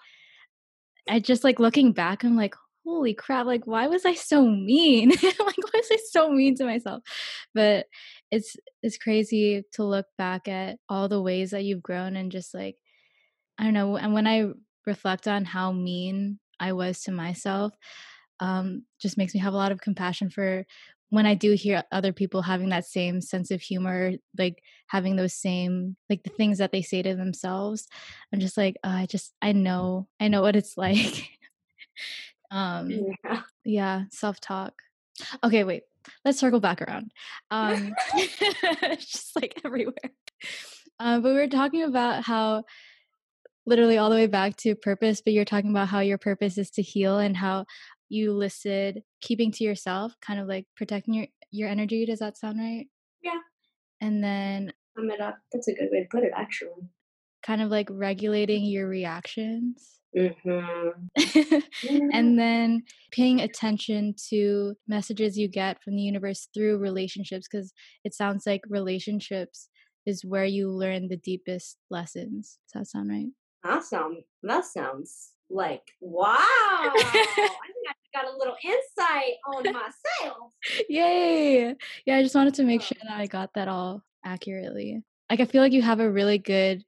I just like looking back I'm like holy crap like why was I so mean? like why was I so mean to myself? But it's it's crazy to look back at all the ways that you've grown and just like I don't know and when I reflect on how mean I was to myself um, just makes me have a lot of compassion for when I do hear other people having that same sense of humor, like having those same like the things that they say to themselves. I'm just like, oh, I just I know I know what it's like. um, yeah, yeah self talk. Okay, wait. Let's circle back around. Um, just like everywhere. Uh, but we were talking about how literally all the way back to purpose, but you're talking about how your purpose is to heal and how you listed keeping to yourself, kind of like protecting your your energy. Does that sound right? Yeah. And then sum it up. That's a good way to put it, actually. Kind of like regulating your reactions. Mm-hmm. and then paying attention to messages you get from the universe through relationships, because it sounds like relationships is where you learn the deepest lessons. Does that sound right? Sounds that sounds like wow. I got a little insight on myself. Yay. Yeah, I just wanted to make sure that I got that all accurately. Like I feel like you have a really good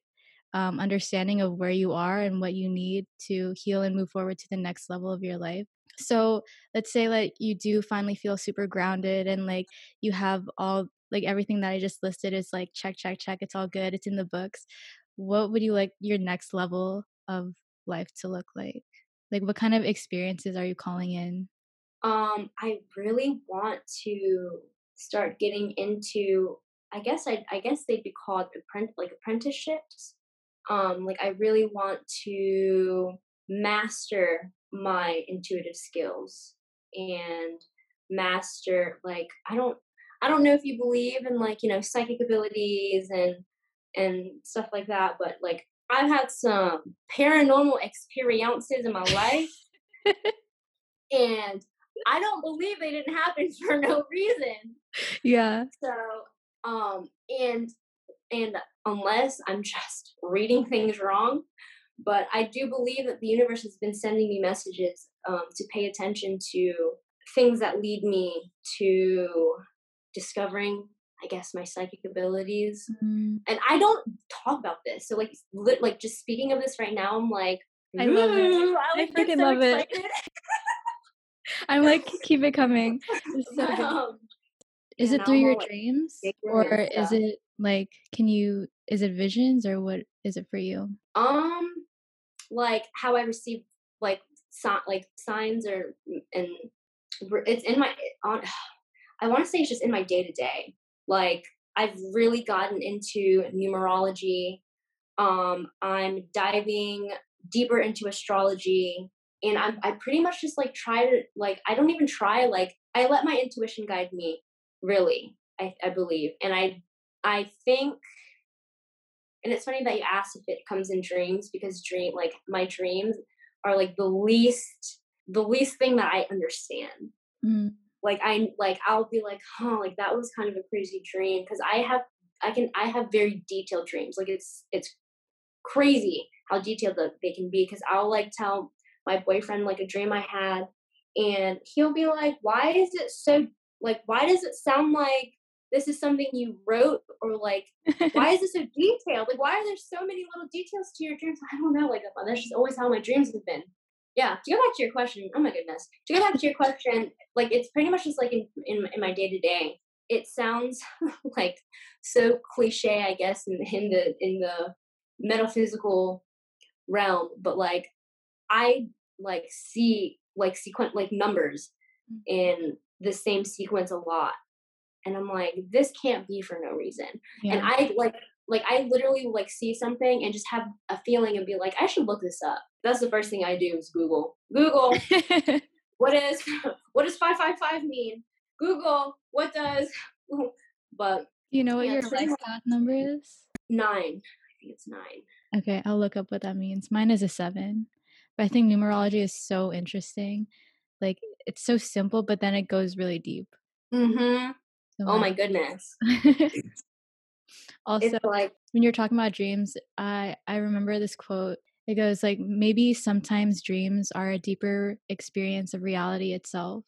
um, understanding of where you are and what you need to heal and move forward to the next level of your life. So let's say like you do finally feel super grounded and like you have all like everything that I just listed is like check, check, check. It's all good. It's in the books. What would you like your next level of life to look like? Like, what kind of experiences are you calling in? Um, I really want to start getting into. I guess I, I guess they'd be called apprent like apprenticeships. Um, like I really want to master my intuitive skills and master like I don't I don't know if you believe in like, you know, psychic abilities and and stuff like that, but like I've had some paranormal experiences in my life. and I don't believe they didn't happen for no reason. Yeah. So, um and and unless I'm just reading things wrong, but I do believe that the universe has been sending me messages um, to pay attention to things that lead me to discovering I guess my psychic abilities. Mm. And I don't talk about this. So like li- like just speaking of this right now, I'm like I love it. "Ooh, I freaking so love excited. it. I'm like, keep it coming. So. Um, Is it through I'm your all, like, dreams, or is it like, can you? Is it visions, or what is it for you? um like how I receive like si- like signs or and it's in my on I want to say it's just in my day to day. Like I've really gotten into numerology. Um I'm diving deeper into astrology and I'm I pretty much just like try to like I don't even try like I let my intuition guide me really. I I believe and I I think and it's funny that you asked if it comes in dreams because dream like my dreams are like the least the least thing that I understand. Mm. Like I like I'll be like, huh, like that was kind of a crazy dream because I have I can I have very detailed dreams. Like it's it's crazy how detailed they can be because I'll like tell my boyfriend like a dream I had and he'll be like, why is it so like why does it sound like this is something you wrote or like why is it so detailed? Like, why are there so many little details to your dreams? I don't know. Like, that's just always how my dreams have been. Yeah. To go back to your question, oh my goodness. To go back to your question, like, it's pretty much just like in in, in my day to day. It sounds like so cliche, I guess, in, in the in the metaphysical realm, but like, I like see like sequent like numbers mm-hmm. in the same sequence a lot and i'm like this can't be for no reason and i like like i literally like see something and just have a feeling and be like i should look this up that's the first thing i do is google google what is what does 555 mean google what does but Do you know what Yeah, your pretty life much. path number is? nine i think it's nine Okay, I'll look up what that means. Mine is a seven, but I think numerology is so interesting. Like it's so simple, but then it goes really deep. mm-hmm. So oh my goodness also, it's like when you're talking about dreams, I I remember this quote. It goes like maybe sometimes dreams are a deeper experience of reality itself.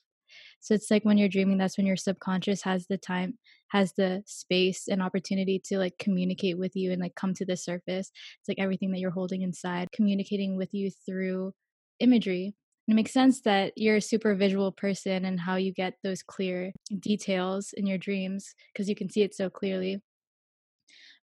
So it's like when you're dreaming, that's when your subconscious has the time, has the space and opportunity to like communicate with you and like come to the surface. It's like everything that you're holding inside, communicating with you through imagery. And it makes sense that you're a super visual person and how you get those clear details in your dreams because you can see it so clearly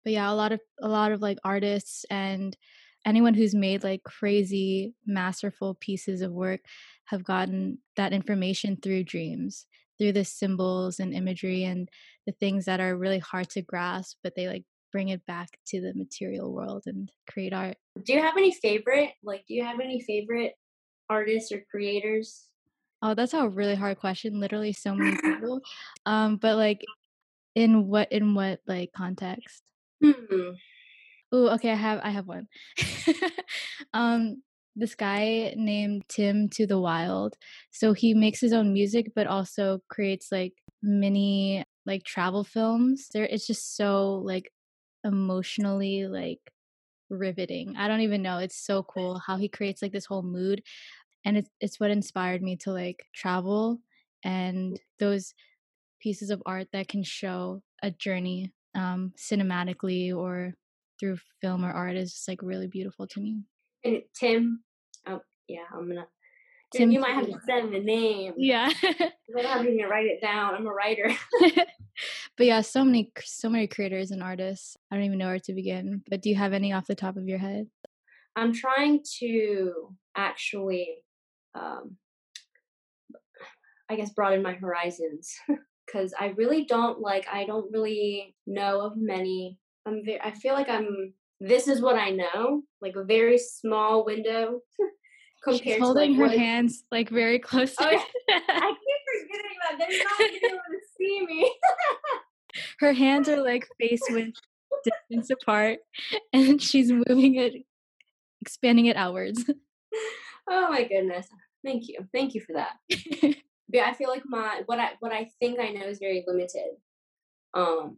but yeah a lot of a lot of like artists and anyone who's made like crazy masterful pieces of work have gotten that information through dreams through the symbols and imagery and the things that are really hard to grasp but they like bring it back to the material world and create art. Do you have any favorite like do you have any favorite artists or creators? Oh that's a really hard question literally so many people um but like in what in what like context? Hmm Oh, okay. I have I have one. um, this guy named Tim to the Wild. So he makes his own music, but also creates like mini like travel films. There, it's just so like emotionally like riveting. I don't even know. It's so cool how he creates like this whole mood, and it's it's what inspired me to like travel and those pieces of art that can show a journey um cinematically or through film or art is just like really beautiful to me. And Tim, oh yeah, I'm gonna. Tim you might have to send the name. Yeah. I don't have to write it down. I'm a writer. but yeah, so many so many creators and artists. I don't even know where to begin. But do you have any off the top of your head? I'm trying to actually, um, I guess, broaden my horizons because I really don't like. I don't really know of many. I'm. Very, I feel like I'm. This is what I know. Like a very small window compared She's to holding like her hands like very close. Oh, to yeah. I keep forgetting that they're not gonna able to see me. her hands are like face width distance apart, and she's moving it, expanding it outwards. oh my goodness. Thank you. Thank you for that. yeah, I feel like my what I what I think I know is very limited. Um,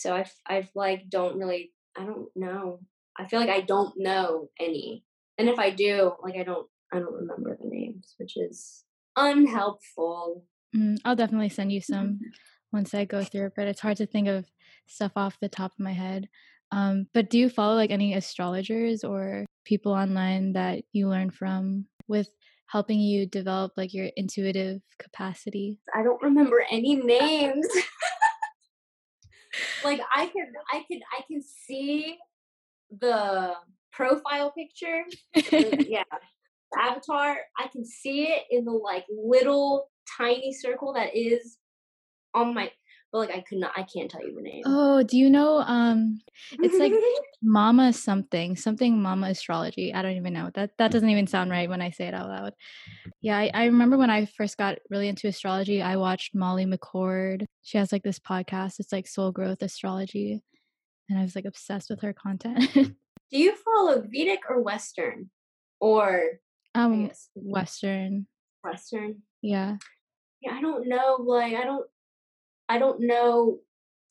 so I I like don't really I don't know. I feel like I don't know any, and if I do, like I don't I don't remember the names, which is unhelpful. Mm, I'll definitely send you some Mm-hmm. once I go through it, but it's hard to think of stuff off the top of my head. Um, but do you follow like any astrologers or people online that you learn from with helping you develop like your intuitive capacity? I don't remember any names. like I can I can I can see the profile picture. yeah. Avatar, I can see it in the like little tiny circle that is on my but like I could not I can't tell you the name. oh, do you know um it's like Mama something, something Mama astrology. I don't even know. That that doesn't even sound right when I say it out loud. Yeah, I, I remember when I first got really into astrology, I watched Molly McCord. She has like this podcast. It's like soul growth astrology. And I was like obsessed with her content. Do you follow Vedic or Western? Or um Western. Western? Yeah. yeah, I don't know. Like, I don't, I don't know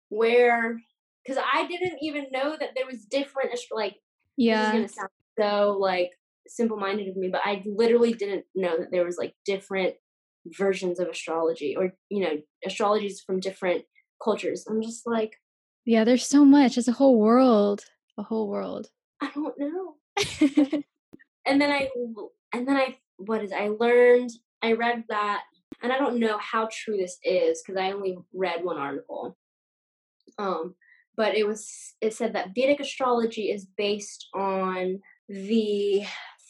where, because I didn't even know that there was different. Like, this is Yeah. gonna sound so like simple-minded of me, but I literally didn't know that there was like different versions of astrology, or you know, astrologies from different cultures. I'm just like, Yeah, there's so much. It's a whole world. A whole world. I don't know. and then I and then I what is I learned I read that and I don't know how true this is because I only read one article. Um but it was it said that Vedic astrology is based on the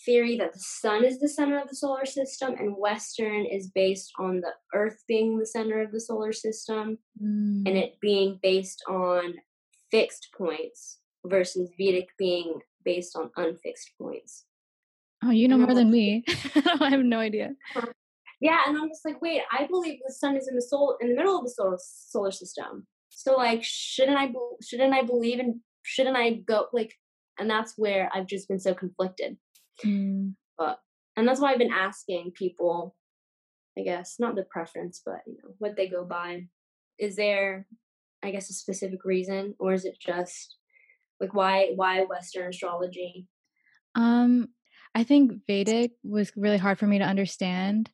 theory that the sun is the center of the solar system and western is based on the earth being the center of the solar system and Mm. it being based on fixed points versus Vedic being based on unfixed points. Oh, you know and I'm more than me. I have no idea. Yeah, and I'm just like, wait, I believe the sun is in the soul in the middle of the solar solar system. So like, shouldn't I shouldn't I believe in shouldn't I go like? And that's where I've just been so conflicted. Mm. But and that's why I've been asking people, I guess not the preference, but you know what they go by. Is there, I guess, a specific reason, or is it just like why why Western astrology? Um, I think Vedic was really hard for me to understand.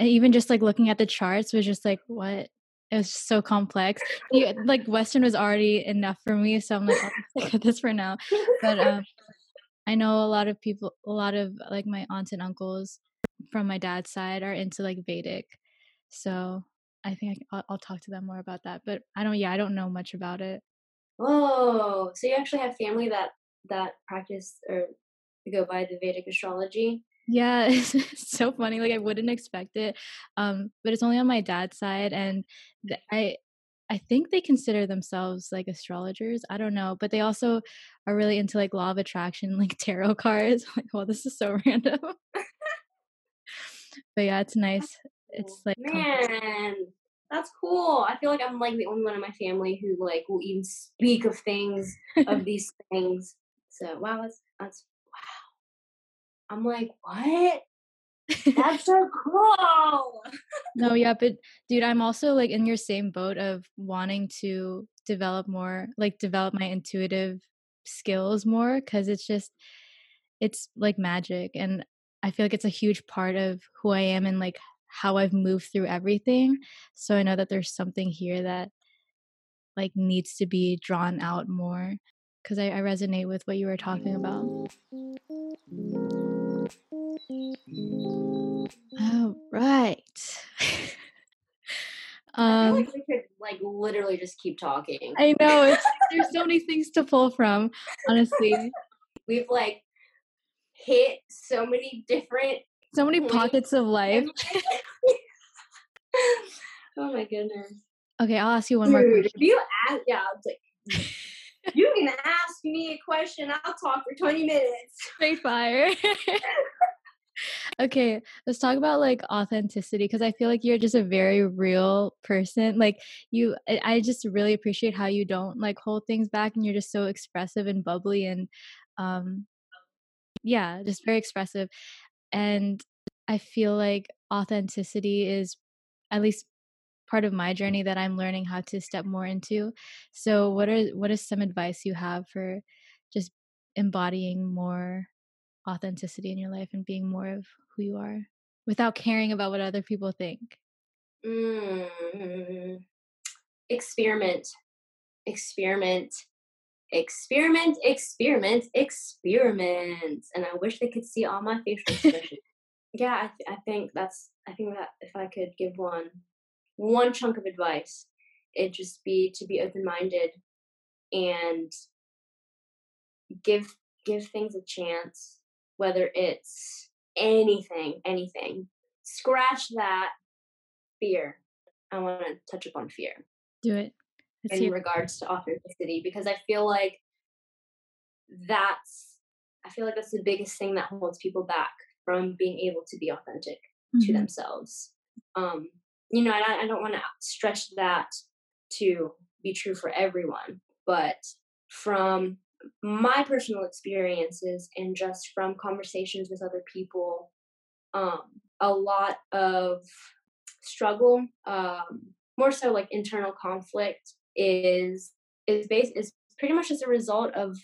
Even just like looking at the charts was just like, what? It was so complex. Like Western was already enough for me, so I'm like, I'll stick with this for now. But um, I know a lot of people, a lot of like my aunts and uncles from my dad's side are into like Vedic, so I think I, I'll, I'll talk to them more about that. But I don't, yeah, I don't know much about it. Oh, so you actually have family that that practice or go by the Vedic astrology? Yeah, it's, it's so funny. Like I wouldn't expect it, um, but it's only on my dad's side, and th- I, I think they consider themselves like astrologers. I don't know, but they also are really into like law of attraction, like tarot cards. I'm like, well, this is so random. but yeah, it's nice. It's like man, that's cool. I feel like I'm like the only one in my family who like will even speak of things of these things. So wow, that's that's. I'm like, what? That's so cool. No, yeah, but dude, I'm also like in your same boat of wanting to develop more, like develop my intuitive skills more because it's just, it's like magic. And I feel like it's a huge part of who I am and like how I've moved through everything. So I know that there's something here that like needs to be drawn out more because I, I resonate with what you were talking about. All right. I feel um, like we could like literally just keep talking. I know it's, there's so many things to pull from. Honestly, We've like hit so many different so many Point. pockets of life. oh my goodness. Okay, I'll ask you one more question. if you ask, yeah, I was like, you can ask me a question, I'll talk for 20 minutes. Straight fire. okay, let's talk about like authenticity because I feel like you're just a very real person. Like you I just really appreciate how you don't like hold things back and you're just so expressive and bubbly and um yeah, just very expressive. And I feel like authenticity is at least part of my journey that I'm learning how to step more into. So what are what is some advice you have for just embodying more authenticity in your life and being more of who you are without caring about what other people think? Mm, experiment, experiment, experiment, experiment, experiment. And I wish they could see all my facial expressions. yeah, I, th- I think that's. I think that if I could give one, one chunk of advice, it'd just be to be open minded and give give things a chance whether it's anything, anything. Scratch that fear. I want to touch upon fear. Do it. Let's in regards to authenticity because I feel like that's I feel like that's the biggest thing that holds people back from being able to be authentic mm-hmm. to themselves. Um, you know, I, I don't want to stretch that to be true for everyone, but from my personal experiences and just from conversations with other people, um, a lot of struggle, um, more so like internal conflict, is is based is pretty much as a result of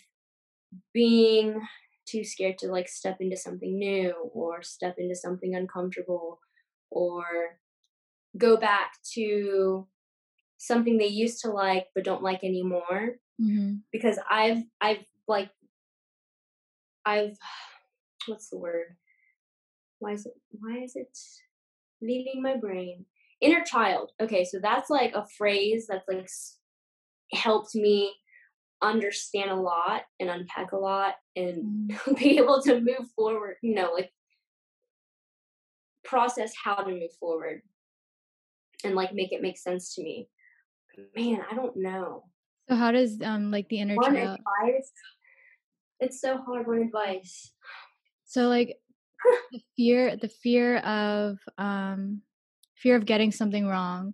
being too scared to like step into something new or step into something uncomfortable or go back to something they used to like but don't like anymore mm-hmm. because I've I've like I've what's the word? Why is it why is it leaving my brain? Inner child. Okay, so that's like a phrase that's like helped me understand a lot and unpack a lot and mm. be able to move forward, you know, like process how to move forward and like make it make sense to me. Man, I don't know. So how does um like the inner one child advice? It's so hard one advice. So like the fear the fear of um fear of getting something wrong,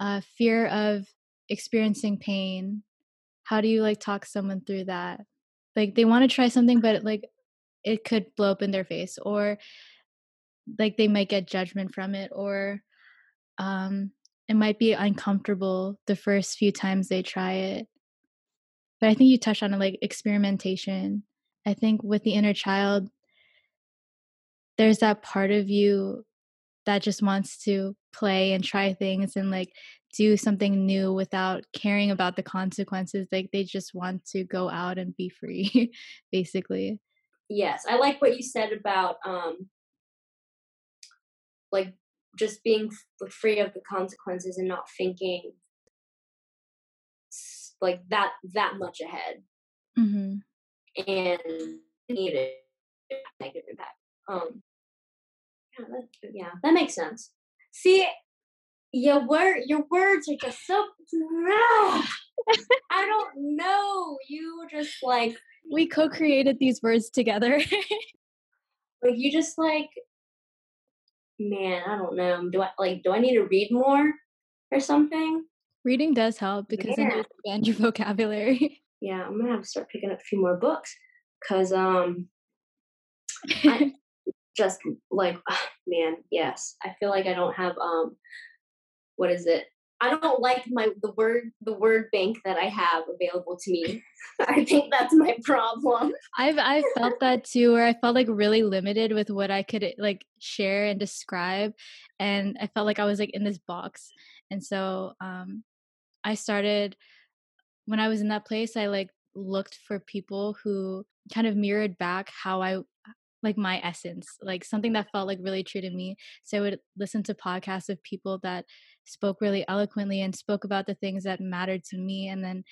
uh fear of experiencing pain. How do you like talk someone through that? Like they want to try something but like it could blow up in their face or like they might get judgment from it or um it might be uncomfortable the first few times they try it. But i think you touched on it like experimentation. I think with the inner child there's that part of you that just wants to play and try things and like do something new without caring about the consequences like they just want to go out and be free basically. Yes i like what you said about um like just being free of the consequences and not thinking like that that much ahead. Mm-hmm. and needed negative impact. Um yeah that, yeah that makes sense. See your word your words are just so i don't know. You just like we co-created these words together. Like you just like man, I don't know. Do I like do I need to read more or something? Reading does help because yeah. then you expand your vocabulary. Yeah, I'm gonna have to start picking up a few more books because um, I just like oh, man, yes, I feel like I don't have um, what is it? I don't like my the word the word bank that I have available to me. I think that's my problem. I've I've felt that too, where I felt like really limited with what I could like share and describe, and I felt like I was like in this box. And so um, I started when I was in that place. I like looked for people who kind of mirrored back how I like my essence, like something that felt like really true to me. So I would listen to podcasts of people that spoke really eloquently and spoke about the things that mattered to me. And then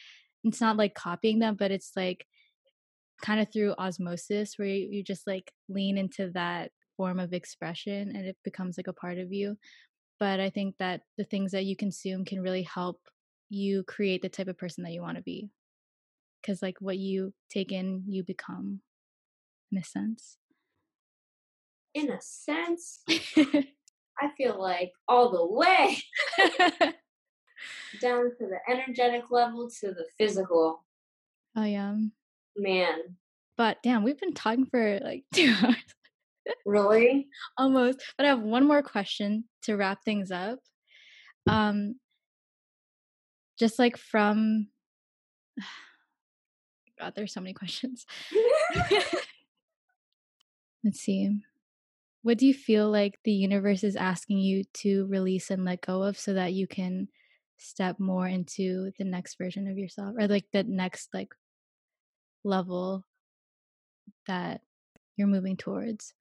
it's not like copying them, but it's like kind of through osmosis where you, you just like lean into that form of expression and it becomes like a part of you. But I think that the things that you consume can really help you create the type of person that you want to be. because like what you take in, you become, in a sense. In a sense, I feel like all the way down to the energetic level to the physical. oh yeah. Man, But damn, we've been talking for like two hours really? almost. But I have one more question to wrap things up. Um, just like from God, there's so many questions. Let's see. What do you feel like the universe is asking you to release and let go of so that you can step more into the next version of yourself or like the next like level that you're moving towards?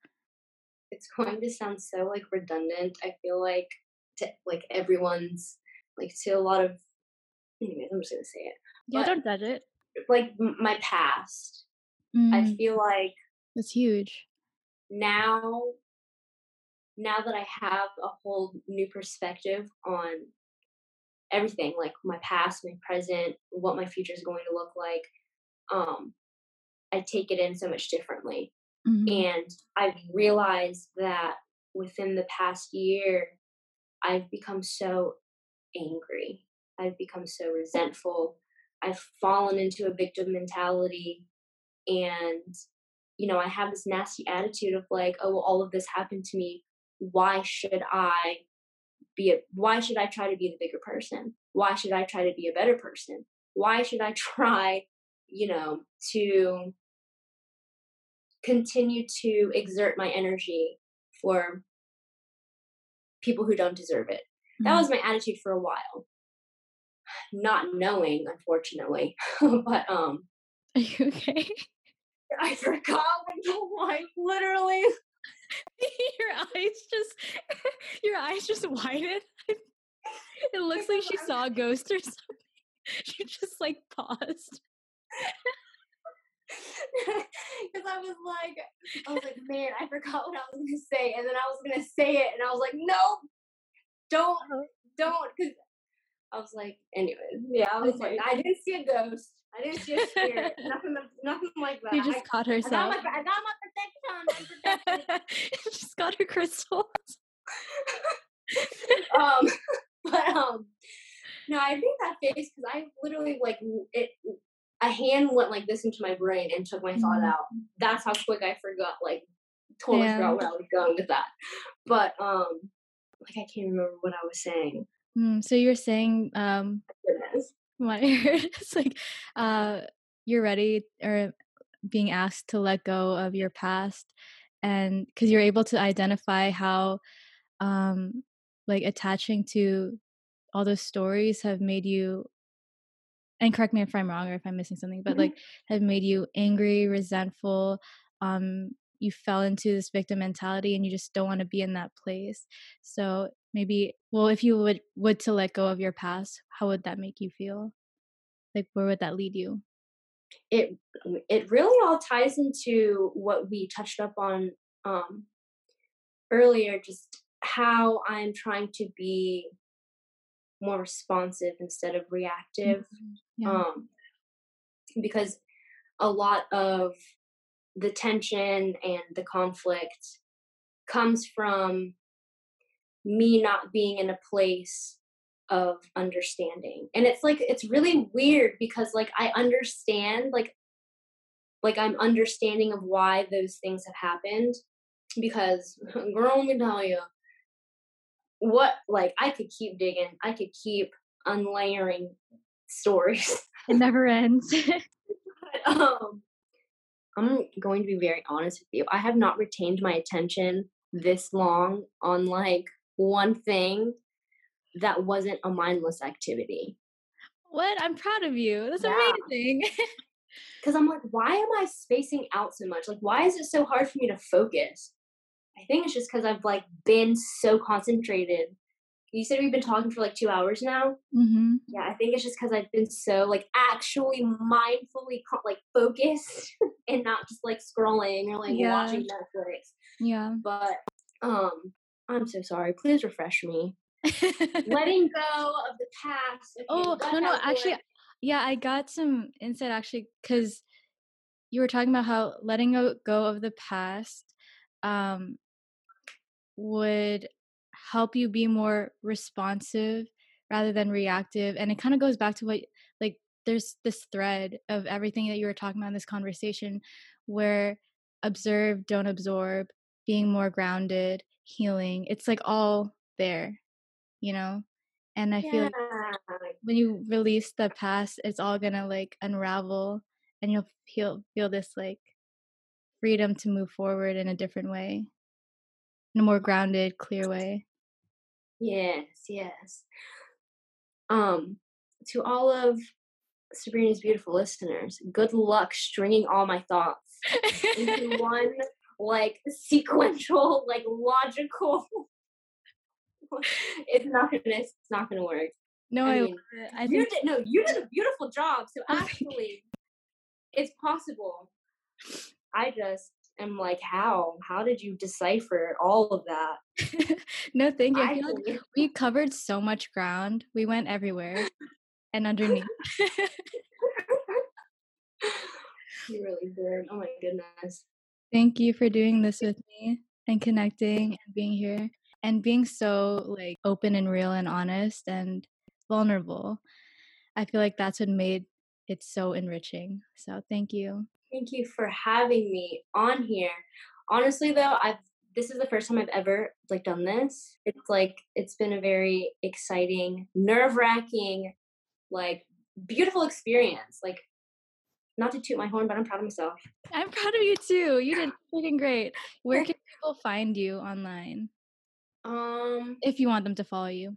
it's going to sound so like redundant. I feel like to like everyone's like to a lot of anyways, I'm just gonna say it. Yeah, But- don't judge it. Like my past. I Mm, feel like that's huge. now now that I have a whole new perspective on everything, like my past, my present, what my future is going to look like, um, I take it in so much differently. Mhm. And I've realized that within the past year, I've become so angry. I've become so resentful. I've fallen into a victim mentality. And, you know, I have this nasty attitude of like, oh, well, all of this happened to me. Why should I be a, why should I try to be the bigger person? Why should I try to be a better person? Why should I try, you know, to continue to exert my energy for people who don't deserve it. That Mhm. was my attitude for a while. Not knowing, unfortunately. but um Are you okay? I forgot what the wife literally your eyes just your eyes just widened. it looks like she saw a ghost or something. She just like paused. because I was like I was like, man, I forgot what I was gonna say. And then I was gonna say it and I was like, no, don't Uh-huh. don't because I was like, anyway, yeah, I was like, I didn't see a ghost. I didn't see a spirit. nothing nothing like that. She I- just caught I got herself. my I got my protection. My protection. She's got her crystals. um, but um, no, I think that face because I literally like it. A hand went like this into my brain and took my thought Mhm. out. That's how quick I forgot. Like totally Yeah. forgot where I was going with that. But um, like I can't remember what I was saying. Mm, so you're saying um Goodness. What I heard is like uh you're ready or being asked to let go of your past and because you're able to identify how um like attaching to all those stories have made you and correct me if i'm wrong or if i'm missing something but Mhm. like have made you angry resentful um you fell into this victim mentality and you just don't want to be in that place so maybe well if you would would to let go of your past how would that make you feel? Like where would that lead you? It it really all ties into what we touched up on um earlier just how i'm trying to be more responsive instead of reactive yeah. um because a lot of the tension and the conflict comes from me not being in a place of understanding. And it's like it's really weird because like i understand like like i'm understanding of why those things have happened because girl let me tell you what like i could keep digging. I could keep unlayering stories. It never ends. But, um, I'm going to be very honest with you. I have not retained my attention this long on like one thing that wasn't a mindless activity. what i'm proud of you that's Yeah. amazing Because I'm like, why am I spacing out so much? Like, why is it so hard for me to focus? I think it's just because I've like been so concentrated. You said we've been talking for like two hours now. mm-hmm. Yeah, I think it's just because I've been so like actually mindfully like focused and not just like scrolling or like Yeah. watching Netflix. yeah But um, I'm so sorry. Please refresh me. Letting go of the past. Okay, oh no no actually been- Yeah, I got some insight actually because you were talking about how letting go of the past um, would help you be more responsive rather than reactive. And it kind of goes back to what, like, there's this thread of everything that you were talking about in this conversation where observe, don't absorb, being more grounded, healing, it's like all there, you know? And I yeah. feel like when you release the past, it's all gonna like unravel and you'll feel feel this like freedom to move forward in a different way. In a more grounded, clear way. Yes, yes. Um, to all of Sabrina's beautiful listeners, good luck stringing all my thoughts into one like sequential, like logical. it's not gonna. It's not gonna work. No, I, mean, I, I you did no. You did a beautiful job. So actually, it's possible. I just am like, how? How did you decipher all of that? no, thank you. I, I feel like we covered so much ground. We went everywhere and underneath. you really did. Oh my goodness. Thank you for doing this with me and connecting and being here and being so like open and real and honest and vulnerable. I feel like that's what made it so enriching. So thank you. Thank you for having me on here. Honestly though, I've this is the first time I've ever like done this. It's like it's been a very exciting, nerve-wracking, like beautiful experience. Like not to toot my horn, but I'm proud of myself. I'm proud of you too. You did freaking great. Where can people find you online? Um, if you want them to follow you,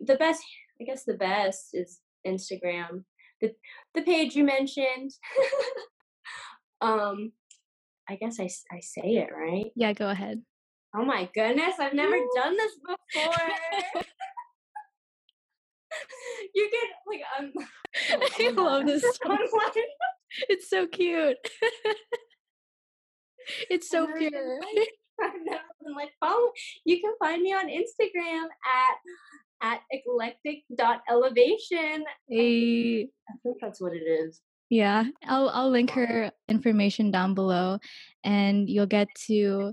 the best, I guess, the best is Instagram. The the page you mentioned. um, I guess I I say it right. Yeah, go ahead. Oh my goodness, I've never done this before. You get like um. I love this. it's so cute. it's so pure. I'm like, follow. You can find me on Instagram at at eclectic dot elevation. Hey. I think that's what it is. Yeah, I'll I'll link her information down below, and you'll get to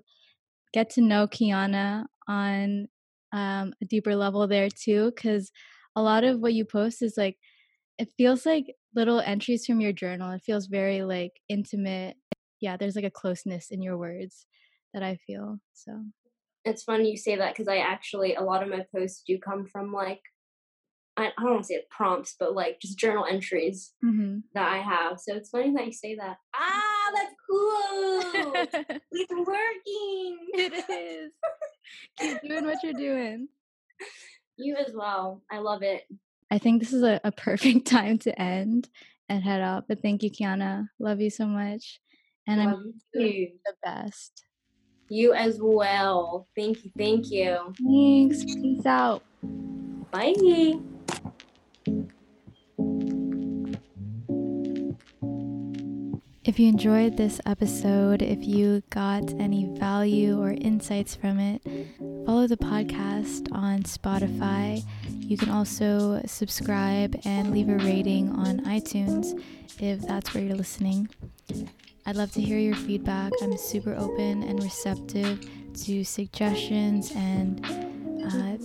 get to know Kiana on um, a deeper level there too. Because a lot of what you post is like, it feels like little entries from your journal. It feels very like intimate. Yeah, there's like a closeness in your words that I feel. So it's funny you say that because I actually a lot of my posts do come from like I, I don't want to say prompts, but like just journal entries mm-hmm. that I have. So it's funny that you say that. Ah, that's cool. it's working. It is. Keep doing what you're doing. You as well. I love it. I think this is a, a perfect time to end and head out. But thank you, Kiana. Love you so much. And love I'm you. the best. You as well. Thank you. Thank you. Thanks. Peace out. Bye. If you enjoyed this episode, if you got any value or insights from it, follow the podcast on Spotify. You can also subscribe and leave a rating on iTunes if that's where you're listening. I'd love to hear your feedback. I'm super open and receptive to suggestions and uh,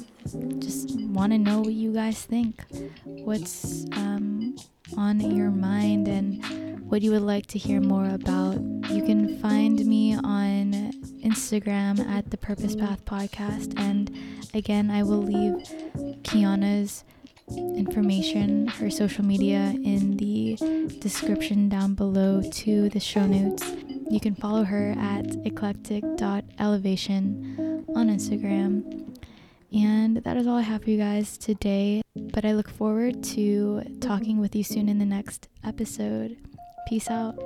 just want to know what you guys think. What's um, on your mind and what you would like to hear more about. You can find me on Instagram at the Purpose Path Podcast. And again, I will leave Kiana's information, her social media, in the description down below to the show notes. You can follow her at eclectic.elevation on Instagram. And that is all I have for you guys today. But I look forward to talking with you soon in the next episode. Peace out.